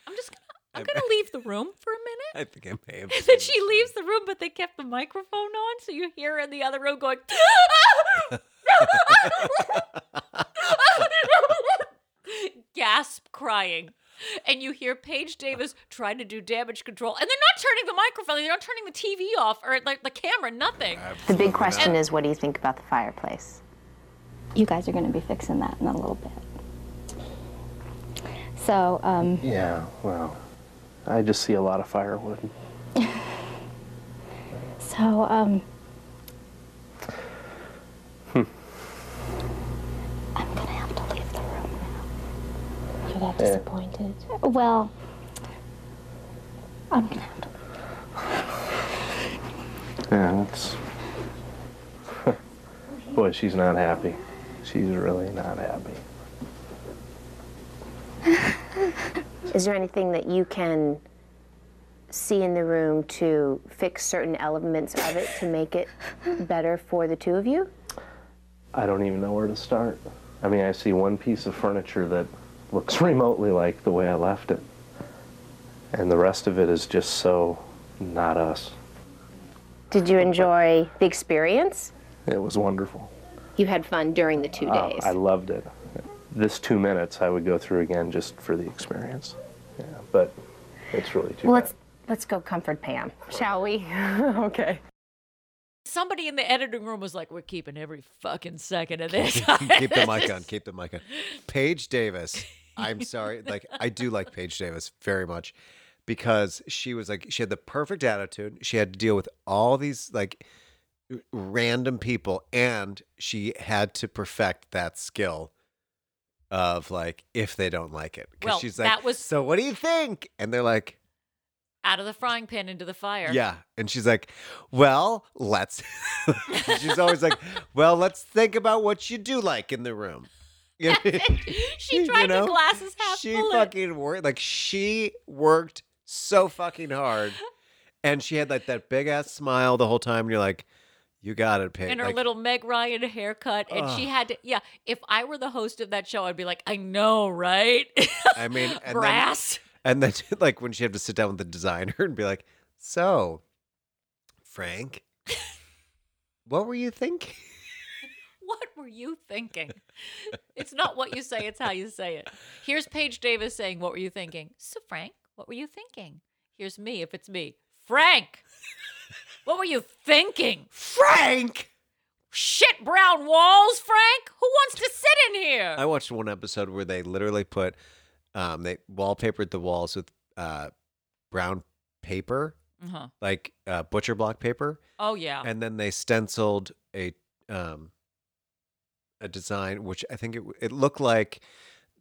I'm just gonna I'm going to leave the room for a minute. I think I may have. And then she one. leaves the room, but they kept the microphone on, so you hear her in the other room going, gasp crying. And you hear Paige Davis trying to do damage control, and they're not turning the microphone, they're not turning the TV off or like the camera, nothing. The big question is what do you think about the fireplace? You guys are going to be fixing that in a little bit. So, um, Yeah, well, I just see a lot of firewood. so, um, I'm gonna have to leave the room now. You're that disappointed? Well, I'm gonna have to. Yeah, it's. Boy, she's not happy. She's really not happy. Is there anything that you can see in the room to fix certain elements of it to make it better for the two of you? I don't even know where to start. I mean, I see one piece of furniture that looks remotely like the way I left it. And the rest of it is just so not us. Did you enjoy the experience? It was wonderful. You had fun during the two uh, days. I loved it. This two minutes I would go through again just for the experience. Yeah, but it's really too well, bad. let's let's go comfort Pam, shall we? okay. Somebody in the editing room was like, "We're keeping every fucking second of this." keep the mic on. Keep the mic on. Paige Davis. I'm sorry. Like I do like Paige Davis very much because she was like she had the perfect attitude. She had to deal with all these like random people and she had to perfect that skill of like if they don't like it because Well, she's like that was- so what do you think and they're like Out of the frying pan into the fire. yeah and she's like well let's she's always like well let's think about what you do like in the room You know? she You tried know? the glasses half she full. fucking worked like she worked so fucking hard and she had like that big ass smile the whole time and you're like you got it Paige. and her like, little Meg Ryan haircut, and she had to. Yeah, if I were the host of that show, I'd be like, I know, right? I mean and then, brass. and then like when she had to sit down with the designer and be like so frank what were you thinking What were you thinking? It's not what you say, it's how you say it. Here's Paige Davis saying, What were you thinking? So, Frank, what were you thinking? Here's me, if it's me. Frank, what were you thinking? frank Shit brown walls, Frank? Who wants to sit in here? I watched one episode where they literally put um they wallpapered the walls with uh brown paper, uh-huh. like uh butcher block paper, Oh, yeah. and then they stenciled a um a design which I think it it looked like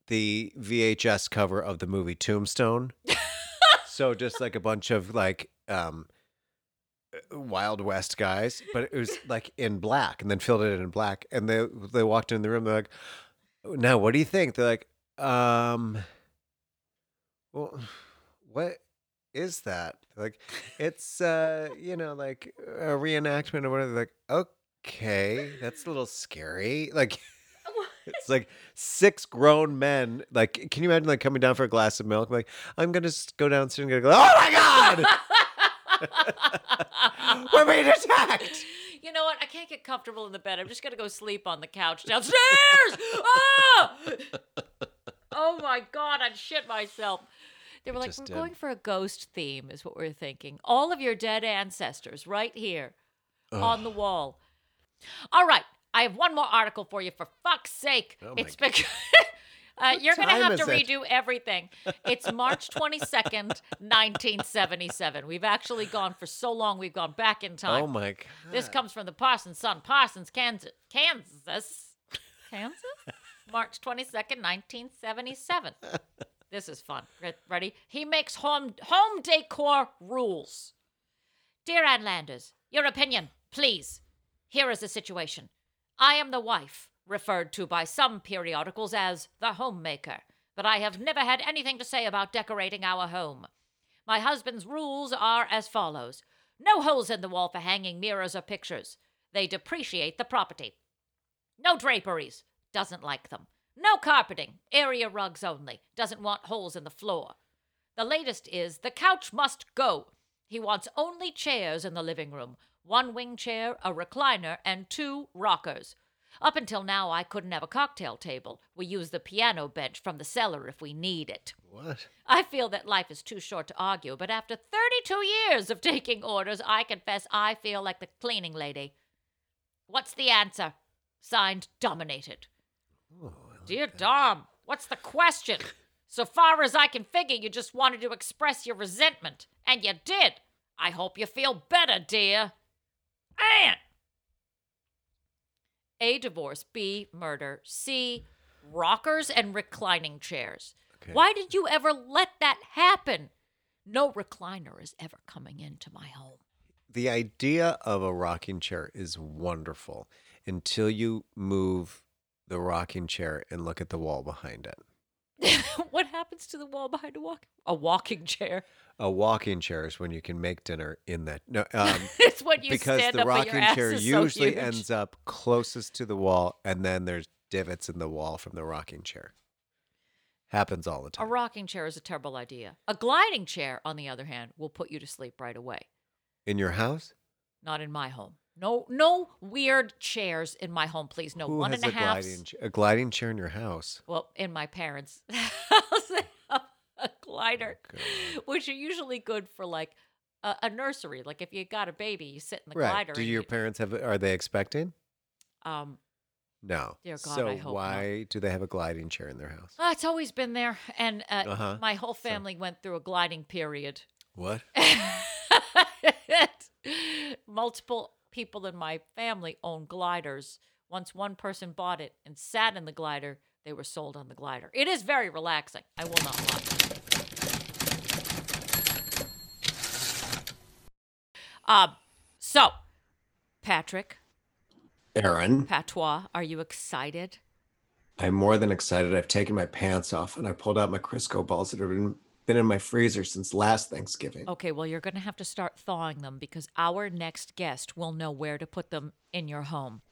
the VHS cover of the movie Tombstone. so just like a bunch of like um Wild West guys, but it was like in black and then filled it in black. And they they walked in the room, they're like, now what do you think? They're like, um well what is that? They're like, it's uh, you know, like a reenactment or whatever. They're like, okay, that's a little scary. Like it's like six grown men. Like, can you imagine like coming down for a glass of milk? Like, I'm gonna go downstairs and go, oh my god, we're being attacked. You know what? I can't get comfortable in the bed. I'm just gonna go sleep on the couch downstairs. ah! Oh my god, I'd shit myself. They were like, "We're did. going for a ghost theme," is what we're thinking. All of your dead ancestors right here on the wall. All right, I have one more article for you. For fuck's sake, Oh it's because. Uh, you're going to have to is it? redo everything. It's March 22nd, 1977. We've actually gone for so long, we've gone back in time. Oh my god. This comes from the Parsons Sun, Parsons, Kansas. Kansas? Kansas? March 22nd, 1977. This is fun. Ready? He makes home home decor rules. Dear Ann Landers, your opinion, please. Here is the situation. I am the wife, referred to by some periodicals as the homemaker, but I have never had anything to say about decorating our home. My husband's rules are as follows no holes in the wall for hanging mirrors or pictures. They depreciate the property. No draperies. Doesn't like them. No carpeting. Area rugs only. Doesn't want holes in the floor. The latest is the couch must go. He wants only chairs in the living room one wing chair, a recliner, and two rockers. Up until now, I couldn't have a cocktail table. We use the piano bench from the cellar if we need it. What? I feel that life is too short to argue, but after 32 years of taking orders, I confess I feel like the cleaning lady. What's the answer? Signed, Dominated. Oh, dear Dom, what's the question? So far as I can figure, you just wanted to express your resentment, and you did. I hope you feel better, dear. And A. Divorce. B. Murder. C. Rockers and reclining chairs. Okay. Why did you ever let that happen? No recliner is ever coming into my home. The idea of a rocking chair is wonderful until you move the rocking chair and look at the wall behind it. what happens to the wall behind a walk? A walking chair. A walking chair is when you can make dinner in that. No, um, It's what you because stand the up rocking your chair is so usually ends up closest to the wall, and then there's divots in the wall from the rocking chair. Happens all the time. A rocking chair is a terrible idea. A gliding chair, on the other hand, will put you to sleep right away. In your house? Not in my home. No, no weird chairs in my home, please. No Who one and a a half. gliding a gliding chair in your house? Well, in my parents' house, a glider, which are usually good for like a, a nursery. Like if you got a baby, you sit in the right. glider. Do your you- parents have? Are they expecting? um, No. Dear God, so hope not. why do they have a gliding chair in their house? oh, it's always been there, and uh, Uh-huh. my whole family went through a gliding period. What? Multiple people in my family own gliders. Once one person bought it and sat in the glider, they were sold on the glider. It is very relaxing. I will not lie. Um, so, Patrick, Aaron, Patois, are you excited? I'm more than excited. I've taken my pants off and I pulled out my Crisco balls that have been, been in my freezer since last Thanksgiving. Okay, well, you're going to have to start thawing them because our next guest will know where to put them in your home.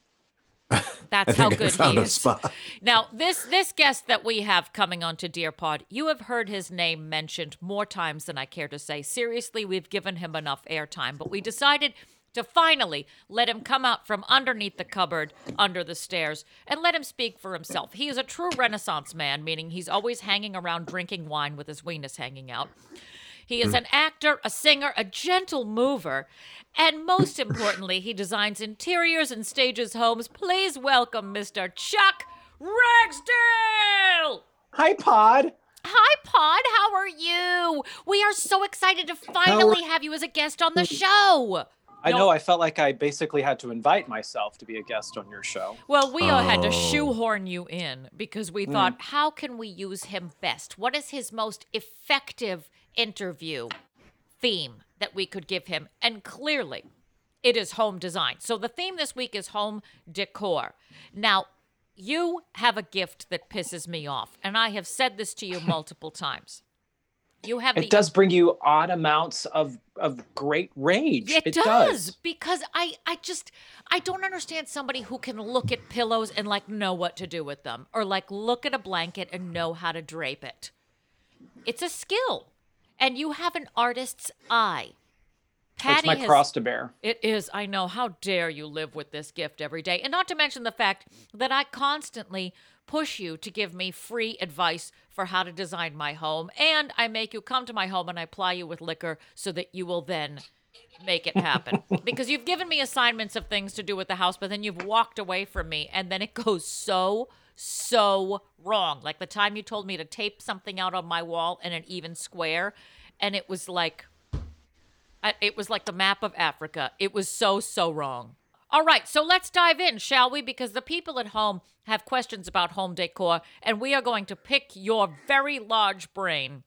That's how good he is. Now, this this guest that we have coming on to Dear Pod, you have heard his name mentioned more times than I care to say. Seriously, we've given him enough airtime, but we decided to finally let him come out from underneath the cupboard under the stairs and let him speak for himself. He is a true Renaissance man, meaning he's always hanging around drinking wine with his weenus hanging out. He is an actor, a singer, a gentle mover, and most importantly, he designs interiors and stages homes. Please welcome Mr. Chuck Ragsdale! Hi, Pod. Hi, Pod. How are you? We are so excited to finally have you as a guest on the show. I know I felt like I basically had to invite myself to be a guest on your show. Well, we all had to Oh. shoehorn you in because we mm. thought, how can we use him best? What is his most effective interview theme that we could give him? And clearly, it is home design. So the theme this week is home decor. Now, you have a gift that pisses me off, and I have said this to you multiple times. You have the It does bring you odd amounts of of great rage. It, It, does, because I I just I don't understand somebody who can look at pillows and like know what to do with them or like look at a blanket and know how to drape it. It's a skill. And you have an artist's eye. Patty it's my has, cross to bear. It is. I know. How dare you live with this gift every day? And not to mention the fact that I constantly push you to give me free advice for how to design my home. And I make you come to my home and I ply you with liquor so that you will then make it happen. because you've given me assignments of things to do with the house, but then you've walked away from me and then it goes so, so wrong. Like the time you told me to tape something out on my wall in an even square, and it was like It was like the map of Africa. It was so, so wrong. All right, so let's dive in, shall we? Because the people at home have questions about home decor, and we are going to pick your very large brain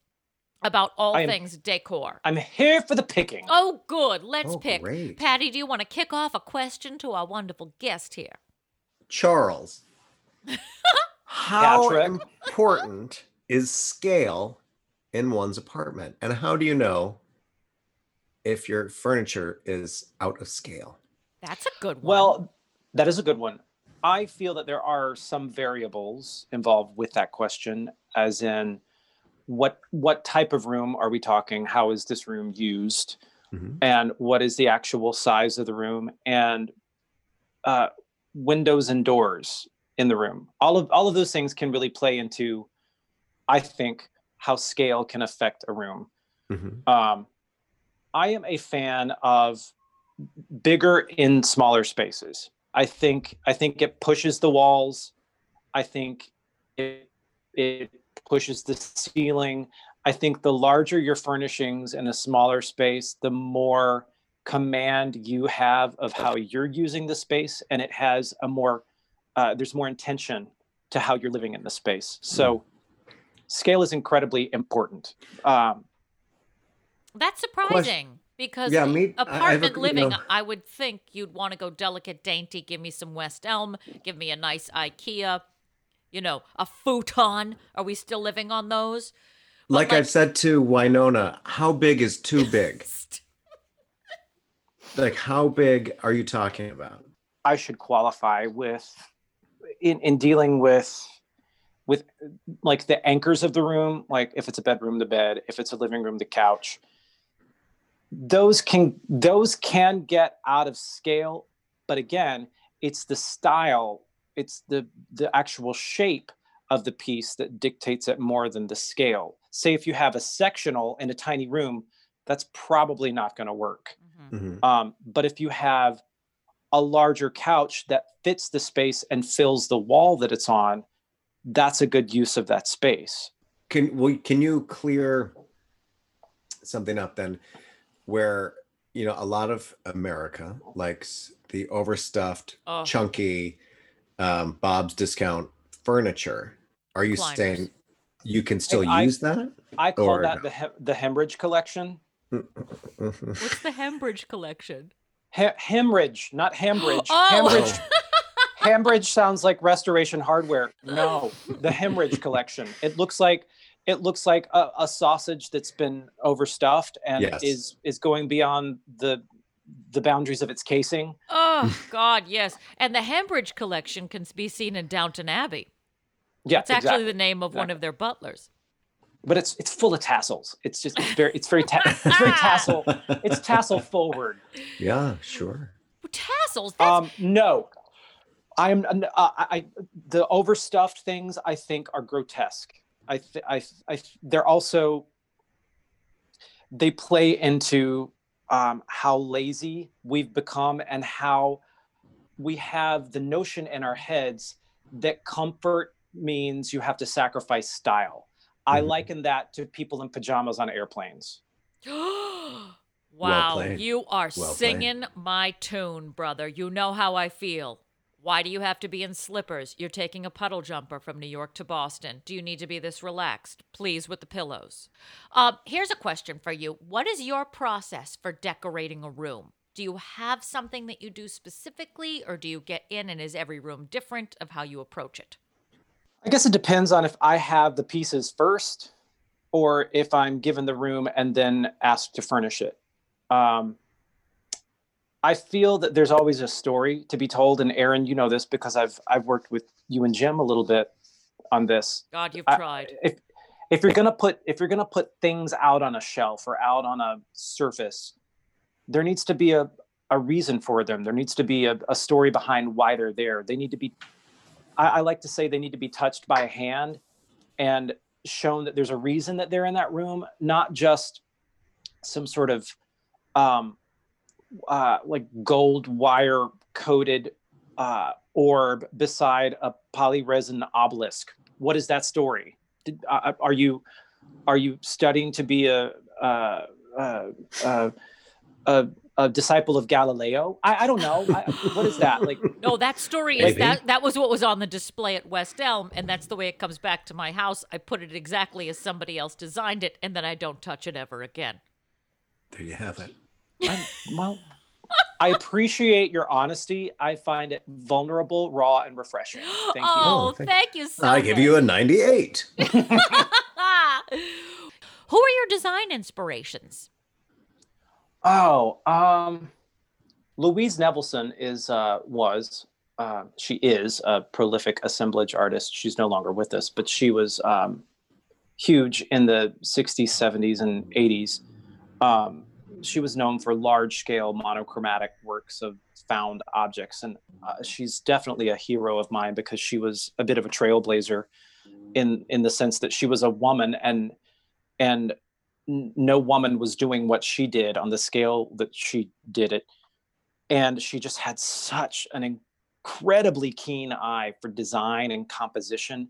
about all am- things decor. I'm here for the picking. Oh, good. Let's Oh, pick. great. Patty, do you want to kick off a question to our wonderful guest here? Charles, how Patrick. important is scale in one's apartment? And how do you know if your furniture is out of scale? That's a good one. Well, that is a good one. I feel that there are some variables involved with that question, as in what what type of room are we talking? How is this room used? Mhm. And what is the actual size of the room? And uh, windows and doors in the room. All of all of those things can really play into, I think, how scale can affect a room. Mhm. Um, I am a fan of bigger in smaller spaces. I think I think it pushes the walls. I think it it pushes the ceiling. I think the larger your furnishings in a smaller space, the more command you have of how you're using the space, and it has a more uh, there's more intention to how you're living in the space. So scale is incredibly important. Um, That's surprising because Yeah, me- I- I have a- apartment you living, know- I would think you'd want to go delicate, dainty. Give me some West Elm. Give me a nice IKEA. You know, a futon. Are we still living on those? But Like I've said to Winona, how big is too big? like how big are you talking about? I should qualify with in, in dealing with with like the anchors of the room, like if it's a bedroom, the bed, if it's a living room, the couch. Those can those can get out of scale, but again, it's the style, it's the the actual shape of the piece that dictates it more than the scale. Say if you have a sectional in a tiny room, that's probably not going to work. Mhm. Um, but if you have a larger couch that fits the space and fills the wall that it's on, that's a good use of that space. Can we can you clear something up then where you know a lot of America likes the overstuffed, Oh. chunky um Bob's discount furniture. Are you Recliners. saying you can still I- use that? I call Or that no? the Hem- the hemorrhage collection. What's the Hembridge collection? He- hemorrhage, not hemorrhage. Oh. Hemorrhage. hemorrhage sounds like restoration hardware. No, the hemorrhage collection. It looks like it looks like a, a sausage that's been overstuffed and Yes. is is going beyond the the boundaries of its casing. Oh God, yes. And the Hembridge collection can be seen in Downton Abbey. Yeah, It's actually exactly. the name of one of their butlers. but it's it's full of tassels. It's just it's very it's very ta- it's very tassel. It's tassel forward. yeah, sure. Tassels. That's Um, no, I'm uh, I, I the overstuffed things I think are grotesque. I th- I I they're also they play into um, how lazy we've become and how we have the notion in our heads that comfort means you have to sacrifice style. I Mhm. liken that to people in pajamas on airplanes. wow, played. you are Well played. singing my tune, brother. You know how I feel. Why do you have to be in slippers? You're taking a puddle jumper from New York to Boston. Do you need to be this relaxed? Please, with the pillows. Uh, here's a question for you What is your process for decorating a room? Do you have something that you do specifically, or do you get in and is every room different of how you approach it? I guess it depends on if I have the pieces first or if I'm given the room and then asked to furnish it. Um, I feel that there's always a story to be told, and Aaron, you know this because I've I've worked with you and Jim a little bit on this. God, you've I- tried. If if you're gonna put if you're gonna put things out on a shelf or out on a surface, there needs to be a a reason for them. There needs to be a, a story behind why they're there. They need to be I, I like to say they need to be touched by a hand and shown that there's a reason that they're in that room, not just some sort of um, uh, like gold wire coated uh, orb beside a polyresin obelisk. What is that story? Did, uh, are you are you studying to be a uh, uh, uh, a, a disciple of Galileo? I, I don't know. I, what is that like? No, that story is Maybe. that that was what was on the display at West Elm, and that's the way it comes back to my house. I put it exactly as somebody else designed it, and then I don't touch it ever again. There you have it. I'm, well, I appreciate your honesty. I find it vulnerable, raw, and refreshing. Thank you. oh, thank- thank, you so I much. give you a 98. Who are your design inspirations? Oh, um, Louise Nevelson is uh, was uh, she is a prolific assemblage artist. She's no longer with us, but she was um, huge in the 60s, 70s, and 80s. Um, she was known for large scale monochromatic works of found objects. And uh, she's definitely a hero of mine because she was a bit of a trailblazer in, in the sense that she was a woman and, and no woman was doing what she did on the scale that she did it. And she just had such an incredibly keen eye for design and composition.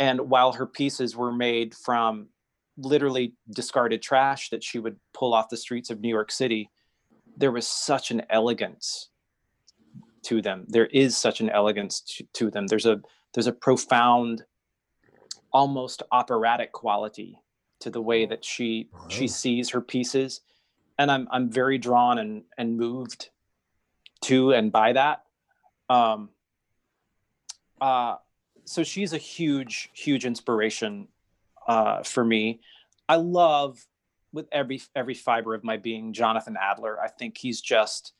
And while her pieces were made from literally discarded trash that she would pull off the streets of New York City, there was such an elegance to them. There is such an elegance to, to them. There's a there's a profound, almost operatic quality to the way that she she sees her pieces, and I'm I'm very drawn and and moved to and by that. Um, uh, so she's a huge huge inspiration uh, for me. I love with every every fiber of my being Jonathan Adler. I think he's just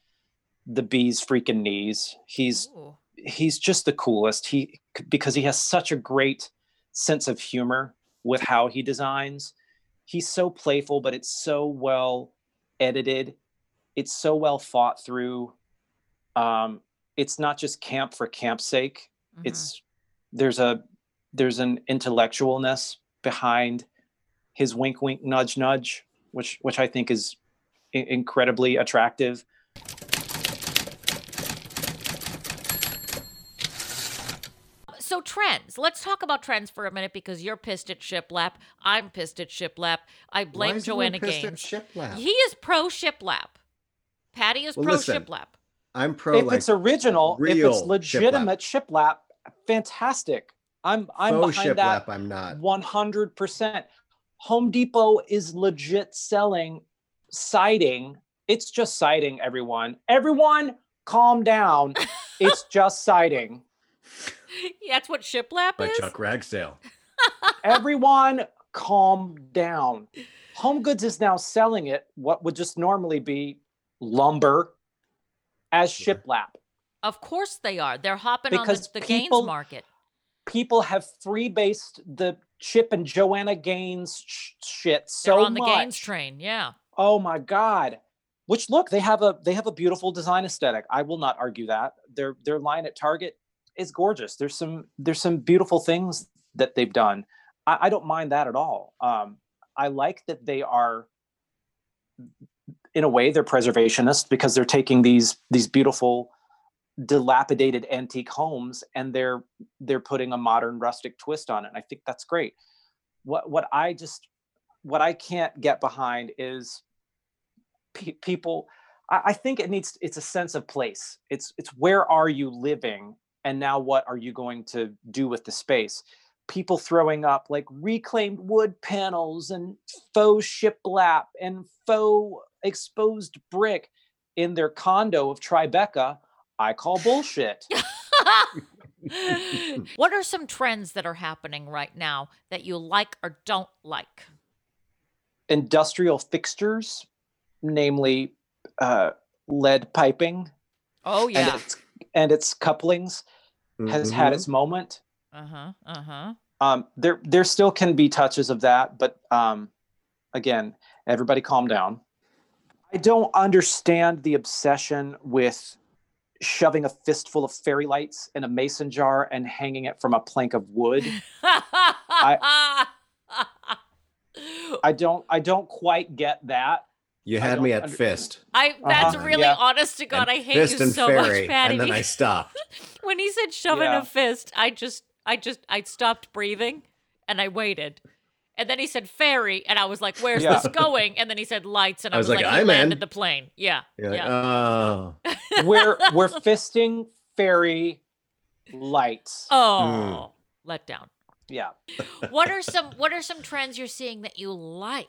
the bee's freaking knees. He's Ooh. he's just the coolest. He because he has such a great sense of humor with how he designs. He's so playful, but it's so well edited. It's so well thought through. Um, it's not just camp for camp's sake. Mhm. It's there's a there's an intellectualness behind his wink wink nudge nudge which which i think is i- incredibly attractive So trends. Let's talk about trends for a minute because you're pissed at shiplap. I'm pissed at shiplap. I blame is Joanna pissed at Gaines. shiplap? He is pro shiplap. Patty is Well, pro listen, shiplap. I'm pro if like it's original if real it's legitimate shiplap fantastic i'm i'm faux behind shiplap. that I'm not. 100% home depot is legit selling siding it's just siding everyone everyone calm down it's just siding That's what shiplap By is. Chuck Ragsdale. everyone calm down home goods is now selling it what would just normally be lumber as shiplap Of course they are. They're hopping on the, the people- Gaines market. People have freebased the chip and joanna gaines sh- shit They're so on the Gaines train. Yeah. oh my god. Which look they have a they have a beautiful design aesthetic. I will not argue that. Their their line at target is gorgeous. There's some there's some beautiful things that they've done. I, I don't mind that at all. Um i like that they are in a way they're preservationists because they're taking these these beautiful dilapidated antique homes and they're they're putting a modern rustic twist on it and i think that's great. What what i just what i can't get behind is pe- people I, I think it needs it's a sense of place. It's it's where are you living and now what are you going to do with the space? People throwing up like reclaimed wood panels and faux shiplap and faux exposed brick in their condo of tribeca i call bullshit what are some trends that are happening right now that you like or don't like? industrial fixtures namely uh, lead piping Oh and yeah. its, and its couplings has had Mhm. its moment Uh huh. Uh huh. um, there there still can be touches of that, but um, again, everybody calm down. I don't understand the obsession with shoving a fistful of fairy lights in a mason jar and hanging it from a plank of wood. I. I don't I don't quite get that. You had me at under- fist. I that's Uh-huh, really yeah. honest to God. and I hate fist you and so fairy, much, Patty. and then I stopped. when he said shoving Yeah. a fist, I just, I just, I stopped breathing, and I waited. And then he said fairy, and I was like, "Where's Yeah. this going?" And then he said lights, and I, I was, was like, like, "I'm landed in." the plane." Yeah, You're like, yeah. oh. We're we're fisting fairy lights. oh, hmm. let down. Yeah. What are some What are some trends you're seeing that you like?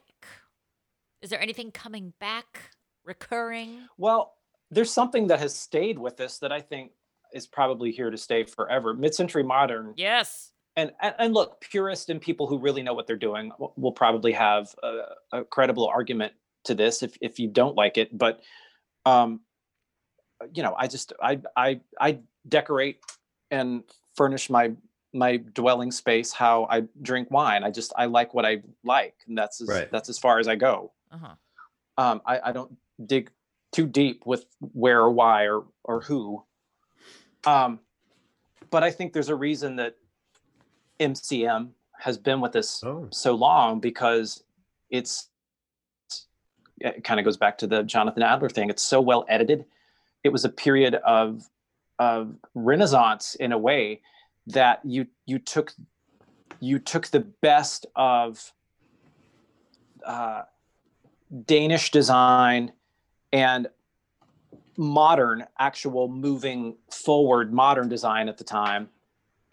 Is there anything coming back, recurring? Well, there's something that has stayed with us that I think is probably here to stay forever. Mid-century modern Yes. And, and and look, purists and people who really know what they're doing will probably have a, a credible argument to this if if you don't like it. But um, you know, I just I I I decorate and furnish my my dwelling space how I drink wine. I just I like what I like, and that's as, Right. that's as far as I go. Uh-huh. Um, I, I don't dig too deep with where or why or or who. Um, but I think there's a reason that MCM has been with us Oh. so long because it's it kind of goes back to the Jonathan Adler thing. It's so well edited. It was a period of of renaissance in a way that you you took you took the best of uh, Danish design and modern actual moving forward modern design at the time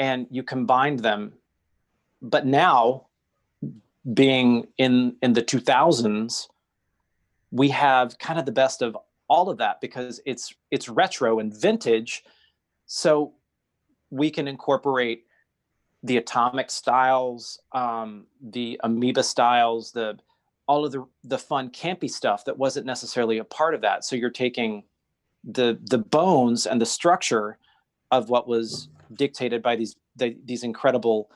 and you combined them. But now being in in the 2000s we have kind of the best of all of that because it's it's retro and vintage. So we can incorporate the atomic styles um, the amoeba styles the all of the the fun campy stuff that wasn't necessarily a part of that. So you're taking the the bones and the structure of what was dictated by these the, these incredible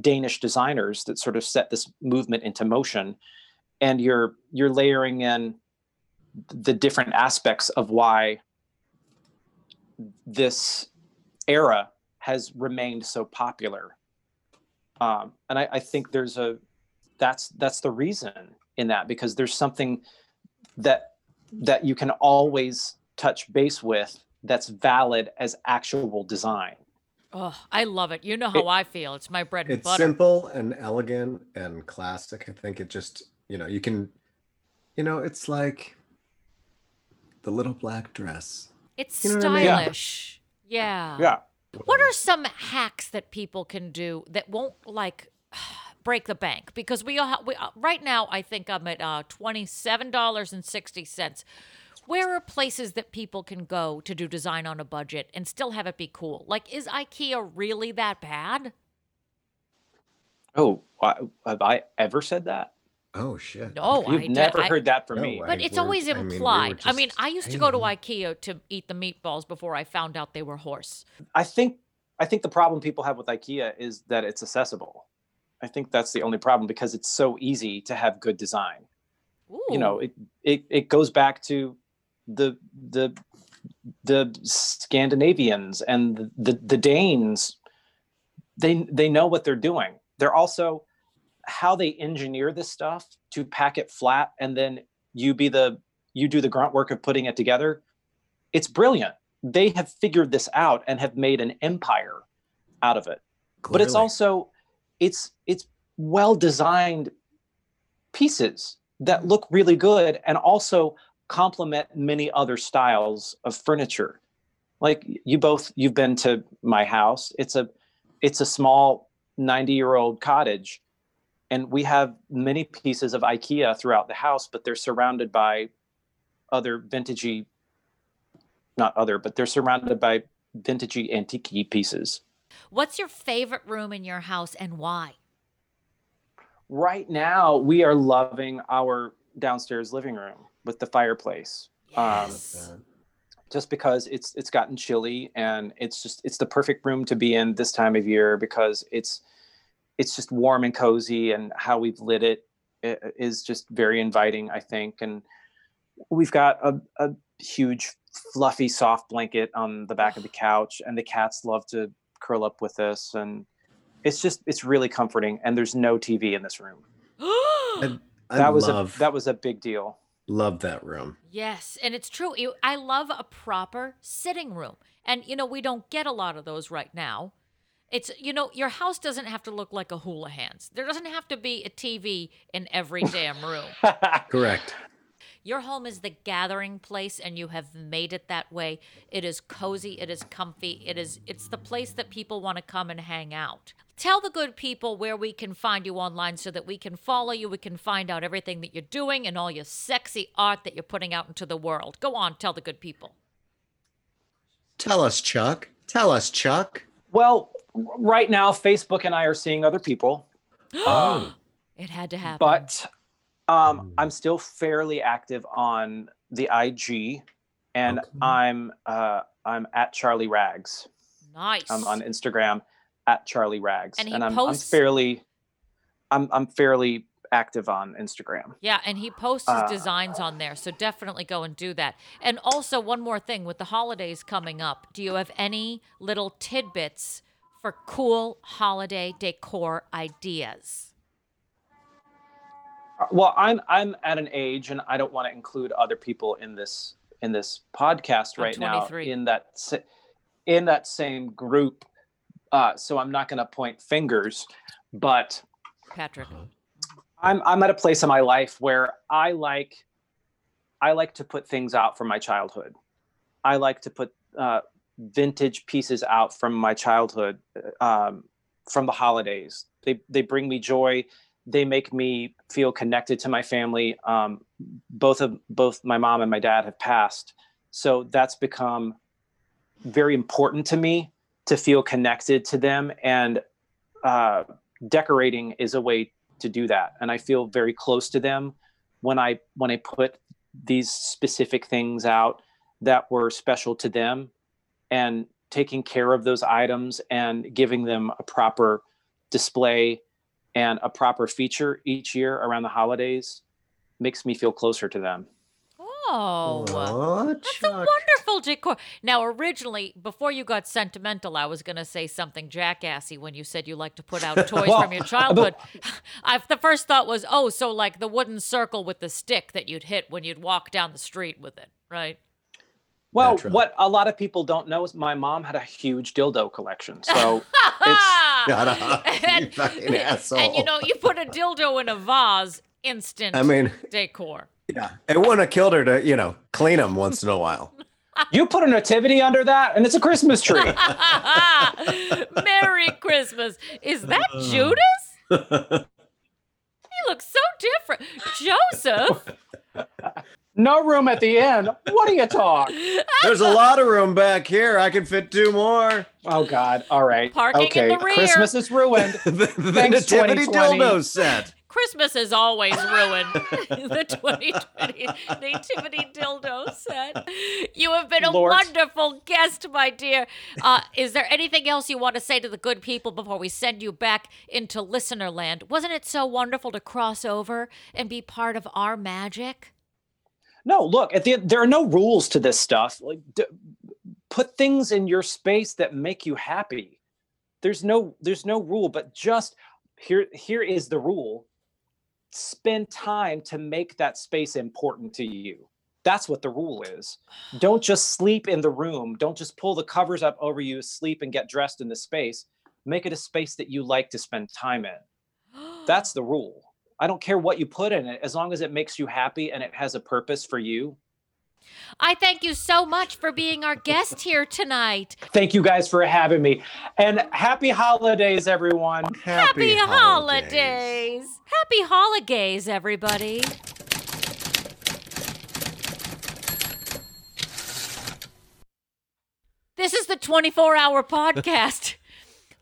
Danish designers that sort of set this movement into motion. And you're you're layering in the different aspects of why this era has remained so popular. Um, and I, I think there's a that's that's the reason in that because there's something that that you can always touch base with that's valid as actual design Oh, I love it. You know how I feel. It's my bread and It's butter. simple and elegant and classic. I think it just, you know, you can, you know, it's like the little black dress. It's You know what I mean? Yeah. stylish. Yeah. yeah What are some hacks that people can do that won't like break the bank? Because we all we uh, right now I think I'm at uh, twenty seven dollars and sixty cents. Where are places that people can go to do design on a budget and still have it be cool? Like, is IKEA really that bad? oh why- have i ever said that Oh shit. No, you've I did- never I- heard that from No me way. But it's we're- always I mean, we implied. I mean, just I used to go to. IKEA to eat the meatballs before I found out they were horse. I think I think the problem people have with IKEA is that it's accessible. I think that's the only problem because it's so easy to have good design. Ooh. You know, it it, it goes back to the the the Scandinavians and the, the Danes. They they know what they're doing. They're also how they engineer this stuff to pack it flat and then you be the you do the grunt work of putting it together. It's brilliant they have figured this out and have made an empire out of it but it's also it's it's well designed pieces that look really good and also complement many other styles of furniture. Like you both you've been to my house. It's a it's a small 90 year old cottage and we have many pieces of ikea throughout the house but they're surrounded by other vintagey not other but they're surrounded by vintagey antique pieces. What's your favorite room in your house and why? right now we are loving our downstairs living room with the fireplace um, just because it's it's gotten chilly and it's just it's the perfect room to be in this time of year because it's it's just warm and cozy and how we've lit it is just very inviting i think. And we've got a, a huge fluffy soft blanket on the back of the couch and the cats love to curl up with us and it's just it's really comforting and there's no tv in this room. I, I that was love, a that was a big deal love that room. Yes, and it's true. I love a proper sitting room. And you know, we don't get a lot of those right now. It's you know, your house doesn't have to look like a hula hands. There doesn't have to be a TV in every damn room. Correct. Your home is the gathering place and you have made it that way. It is cozy, it is comfy, it is it's the place that people want to come and hang out. Tell the good people where we can find you online so that we can follow you, we can find out everything that you're doing and all your sexy art that you're putting out into the world. Go on, tell the good people. Tell us, Chuck. Tell us, Chuck. well right now facebook and i are seeing other people Oh. It had to happen. but um, I'm still fairly active on the IG, and Okay. I'm uh, I'm at Charlie Rags. nice. I'm on Instagram. at Charlie Rags, And he I'm, I'm fairly, I'm I'm fairly active on Instagram. Yeah, and he posts his Uh, designs on there, so definitely go and do that. And also, one more thing with the holidays coming up, do you have any little tidbits for cool holiday decor ideas? Well, I'm I'm at an age, and I don't want to include other people in this in this podcast right now in that in that same group. Uh, so I'm not going to point fingers, but Patrick. I'm I'm at a place in my life where I like I like to put things out from my childhood. I like to put uh, vintage pieces out from my childhood, um, from the holidays. They they bring me joy. They make me feel connected to my family. Um, both of both my mom and my dad have passed, so that's become very important to me to feel connected to them. And uh, decorating is a way to do that and i feel very close to them when i when i put these specific things out that were special to them and taking care of those items and giving them a proper display and a proper feature each year around the holidays makes me feel closer to them Oh, that's a wonderful decor. Now, originally, before you got sentimental, I was going to say something jackassy when you said you like to put out toys Well, from your childhood. I, the first thought was, oh, so like the wooden circle with the stick that you'd hit when you'd walk down the street with it, right? Well what a lot of people don't know is my mom had a huge dildo collection so it's Shut up, and, you fucking asshole. and you know, you put a dildo in a vase, instant I mean- decor. yeah, it wouldn't have killed her to, you know, clean them once in a while. you put a nativity under that and it's a christmas tree Merry Christmas. Is that uh. Judas? He looks so different. Joseph? No room at the end what are you talking There's a lot of room back here. I can fit two more. Oh God! All right. Parking in okay. the rear. Christmas is ruined. the the Thanks, nativity 2020. dildo set. Christmas is always ruined. the 2020 Nativity dildo set. You have been a Lord. wonderful guest, my dear. Uh, is there anything else you want to say to the good people before we send you back into listener land? Wasn't it so wonderful to cross over and be part of our magic? No, look. At the there are no rules to this stuff. Like, d- put things in your space that make you happy. There's no there's no rule, but just here here is the rule. Spend time to make that space important to you. That's what the rule is. Don't just sleep in the room. Don't just pull the covers up over you, sleep and get dressed in the space. Make it a space that you like to spend time in. That's the rule. I don't care what you put in it, as long as it makes you happy and it has a purpose for you. I thank you so much for being our guest here tonight. Thank you guys for having me. And happy holidays, everyone. Happy holidays. Happy holidays, everybody. This is the 24 hour podcast.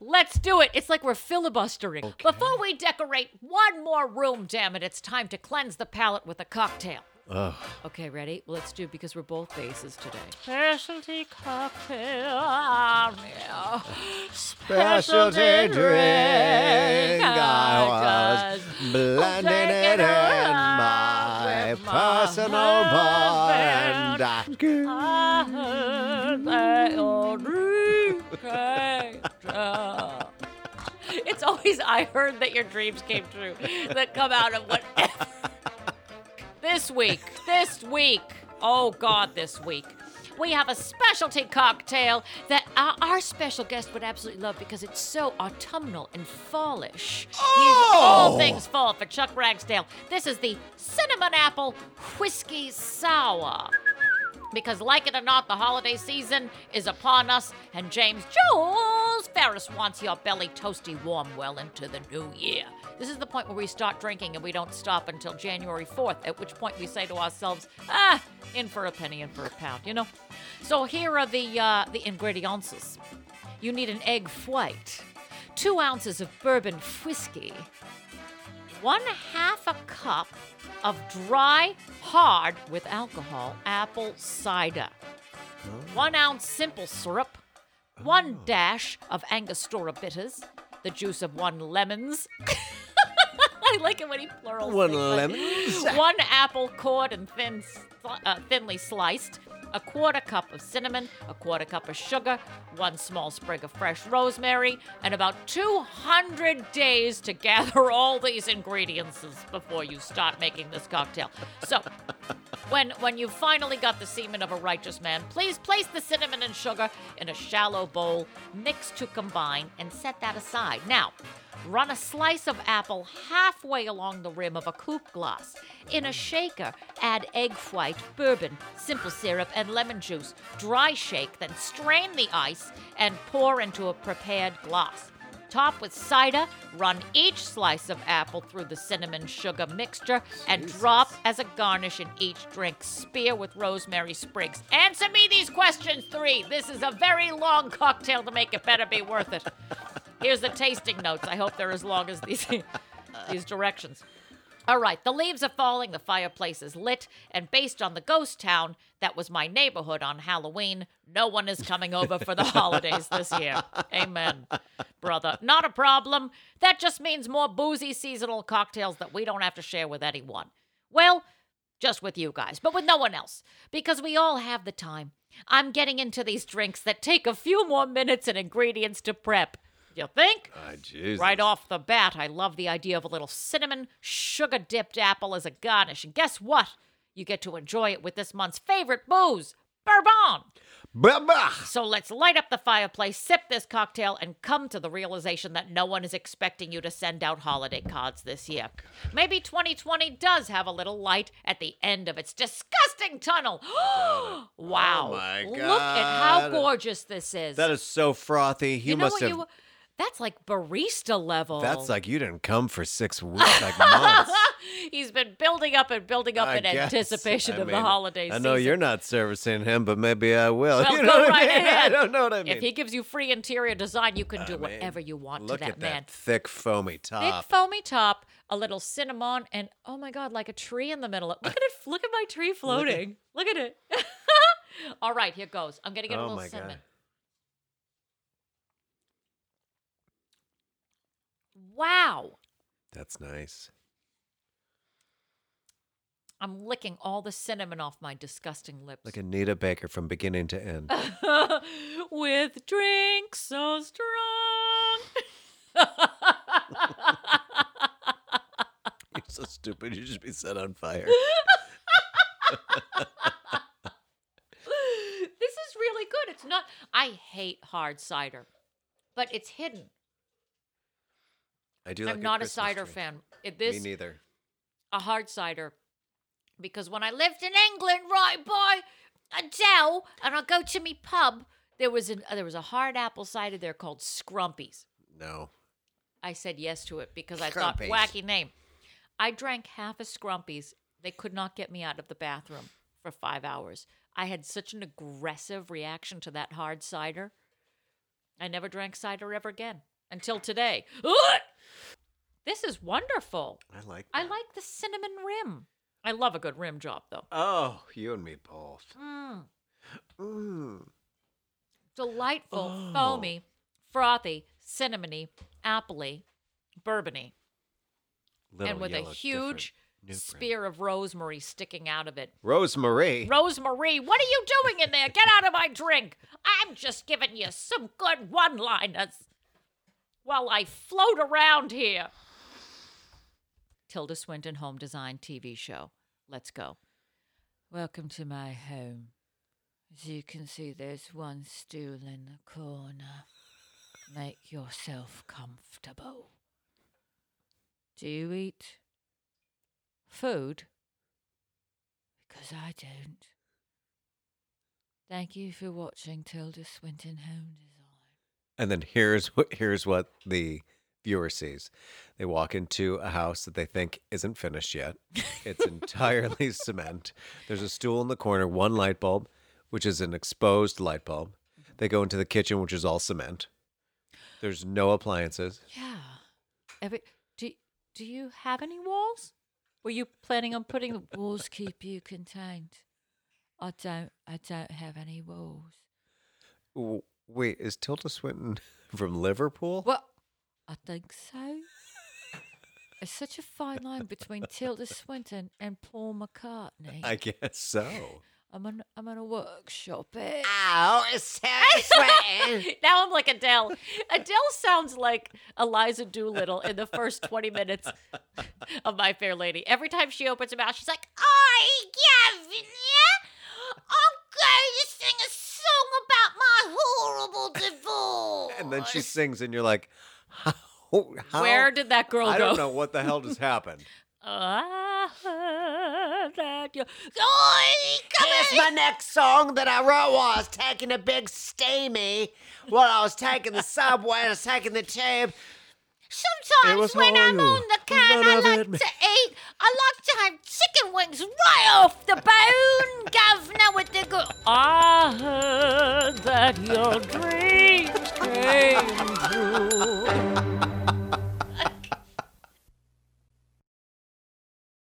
Let's do it. It's like we're filibustering. Before we decorate one more room, damn it, it's time to cleanse the palate with a cocktail. Ugh. Okay, ready? Let's do because we're both bases today. Specialty cocktail. yeah. Specialty drink. I was blending it in my personal blend. I heard that your dreams It's always I heard that your dreams came true that come out of whatever. this week, this week, oh God, this week. We have a specialty cocktail that our, our special guest would absolutely love because it's so autumnal and fallish. He's oh! all things fall for Chuck Ragsdale. This is the cinnamon apple whiskey sour. Because, like it or not, the holiday season is upon us, and James Jules Ferris wants your belly toasty warm well into the new year. This is the point where we start drinking and we don't stop until January 4th, at which point we say to ourselves, ah, in for a penny, in for a pound, you know? So here are the, uh, the ingredients. You need an egg white, two ounces of bourbon whiskey, one half a cup of dry, hard with alcohol apple cider, one ounce simple syrup, one dash of Angostura bitters, the juice of one lemons. I like it when he plurals. One things lemons. One apple cored and thin, uh, thinly sliced. A quarter cup of cinnamon, a quarter cup of sugar, one small sprig of fresh rosemary, and about 200 days to gather all these ingredients before you start making this cocktail. So, when when you finally got the semen of a righteous man, please place the cinnamon and sugar in a shallow bowl, mix to combine, and set that aside. Now, run a slice of apple halfway along the rim of a coupe glass. In a shaker, add egg white, bourbon, simple syrup, and lemon juice. Dry shake, then strain the ice and pour into a prepared glass. Top with cider, run each slice of apple through the cinnamon sugar mixture, and drop as a garnish in each drink. Spear with rosemary sprigs. Answer me these questions three. This is a very long cocktail to make it better be worth it. Here's the tasting notes. I hope they're as long as these, these directions. All right, the leaves are falling, the fireplace is lit, and based on the ghost town that was my neighborhood on Halloween, no one is coming over for the holidays this year. Amen, brother. Not a problem. That just means more boozy seasonal cocktails that we don't have to share with anyone. Well, just with you guys, but with no one else, because we all have the time. I'm getting into these drinks that take a few more minutes and ingredients to prep. You think? Ah, Jesus. Right off the bat, I love the idea of a little cinnamon, sugar dipped apple as a garnish. And guess what? You get to enjoy it with this month's favorite booze, bourbon. So let's light up the fireplace, sip this cocktail, and come to the realization that no one is expecting you to send out holiday cards this year. Maybe 2020 does have a little light at the end of its disgusting tunnel. Oh wow. Oh my Look at how gorgeous this is. That is so frothy. You, you know must what have. you That's like barista level. That's like you didn't come for six weeks, like months. He's been building up and building up I in guess. anticipation I of the holidays. I know you're not servicing him, but maybe I will. Well, you go know what right I mean? I don't know what I mean. If he gives you free interior design, you can do mean, whatever you want Look to that at man. that thick, foamy top. Thick foamy top, a little cinnamon, and oh my god, like a tree in the middle. Look at it! Look at my tree floating. Look at, it. All right, here goes. I'm gonna get a oh little my cinnamon. god. Wow, That's nice. I'm licking all the cinnamon off my disgusting lips. Like Anita Baker from beginning to end. With drinks so strong. You're so stupid. You should be set on fire. this is really good. It's not. I hate hard cider, but it's hidden. I do. Like I'm not a cider drink. fan. If this Me neither. a hard cider, because when I lived in England, right by Adele, and I go to me pub, there was an there was a hard apple cider there called Scrumpies. No. I said yes to it because I thought Scrumpies. wacky name. I drank half a Scrumpies. They could not get me out of the bathroom for five hours. I had such an aggressive reaction to that hard cider. I never drank cider ever again until today. This is wonderful. I like. I like the cinnamon rim. I love a good rim job though. Oh, you and me both. Mm, Mm. delightful, Oh. foamy, frothy, cinnamony, appley, bourbony. Little and with a huge spear of rosemary sticking out of it. Rosemary. Rosemary, what are you doing in there? Get out of my drink. I'm just giving you some good one liners while I float around here. Tilda Swinton Home Design TV show. Let's go. Welcome to my home. As you can see, there's one stool in the corner. Make yourself comfortable. Do you eat food? Because I don't. Thank you for watching Tilda Swinton Home Design. And then here's what here's what the viewer sees. They walk into a house that they think isn't finished yet. It's entirely cement. There's a stool in the corner, one light bulb, which is an exposed light bulb. They go into the kitchen, which is all cement. There's no appliances. Yeah. Every, do, do you have any walls? Were you planning on putting the walls keep you contained? I don't I don't have any walls. Wait, is Tilda Swinton from Liverpool? Well, I think so. It's such a fine line between Tilda Swinton and Paul McCartney. I guess so. I'm gonna I'm gonna workshop it. Oh, it's Tilda Swinton. now I'm like Adele. Adele sounds like Eliza Doolittle in the first 20 minutes of My Fair Lady. Every time she opens her mouth, she's like, "I Gavin, yeah, I'm going to sing a song about my horrible divorce." And then she sings, and you're like, how? how? Where did that girl I go? I don't know what the hell just happened. I heard that you. Oh, Here's my next song that I wrote while I was taking a big steamy. While I was taking the subway, I was taking the tube. Sometimes when I'm horrible. on the can, None I like to eat. I like to have chicken wings right off the bone, governor, with the good. I heard that your dreams came true.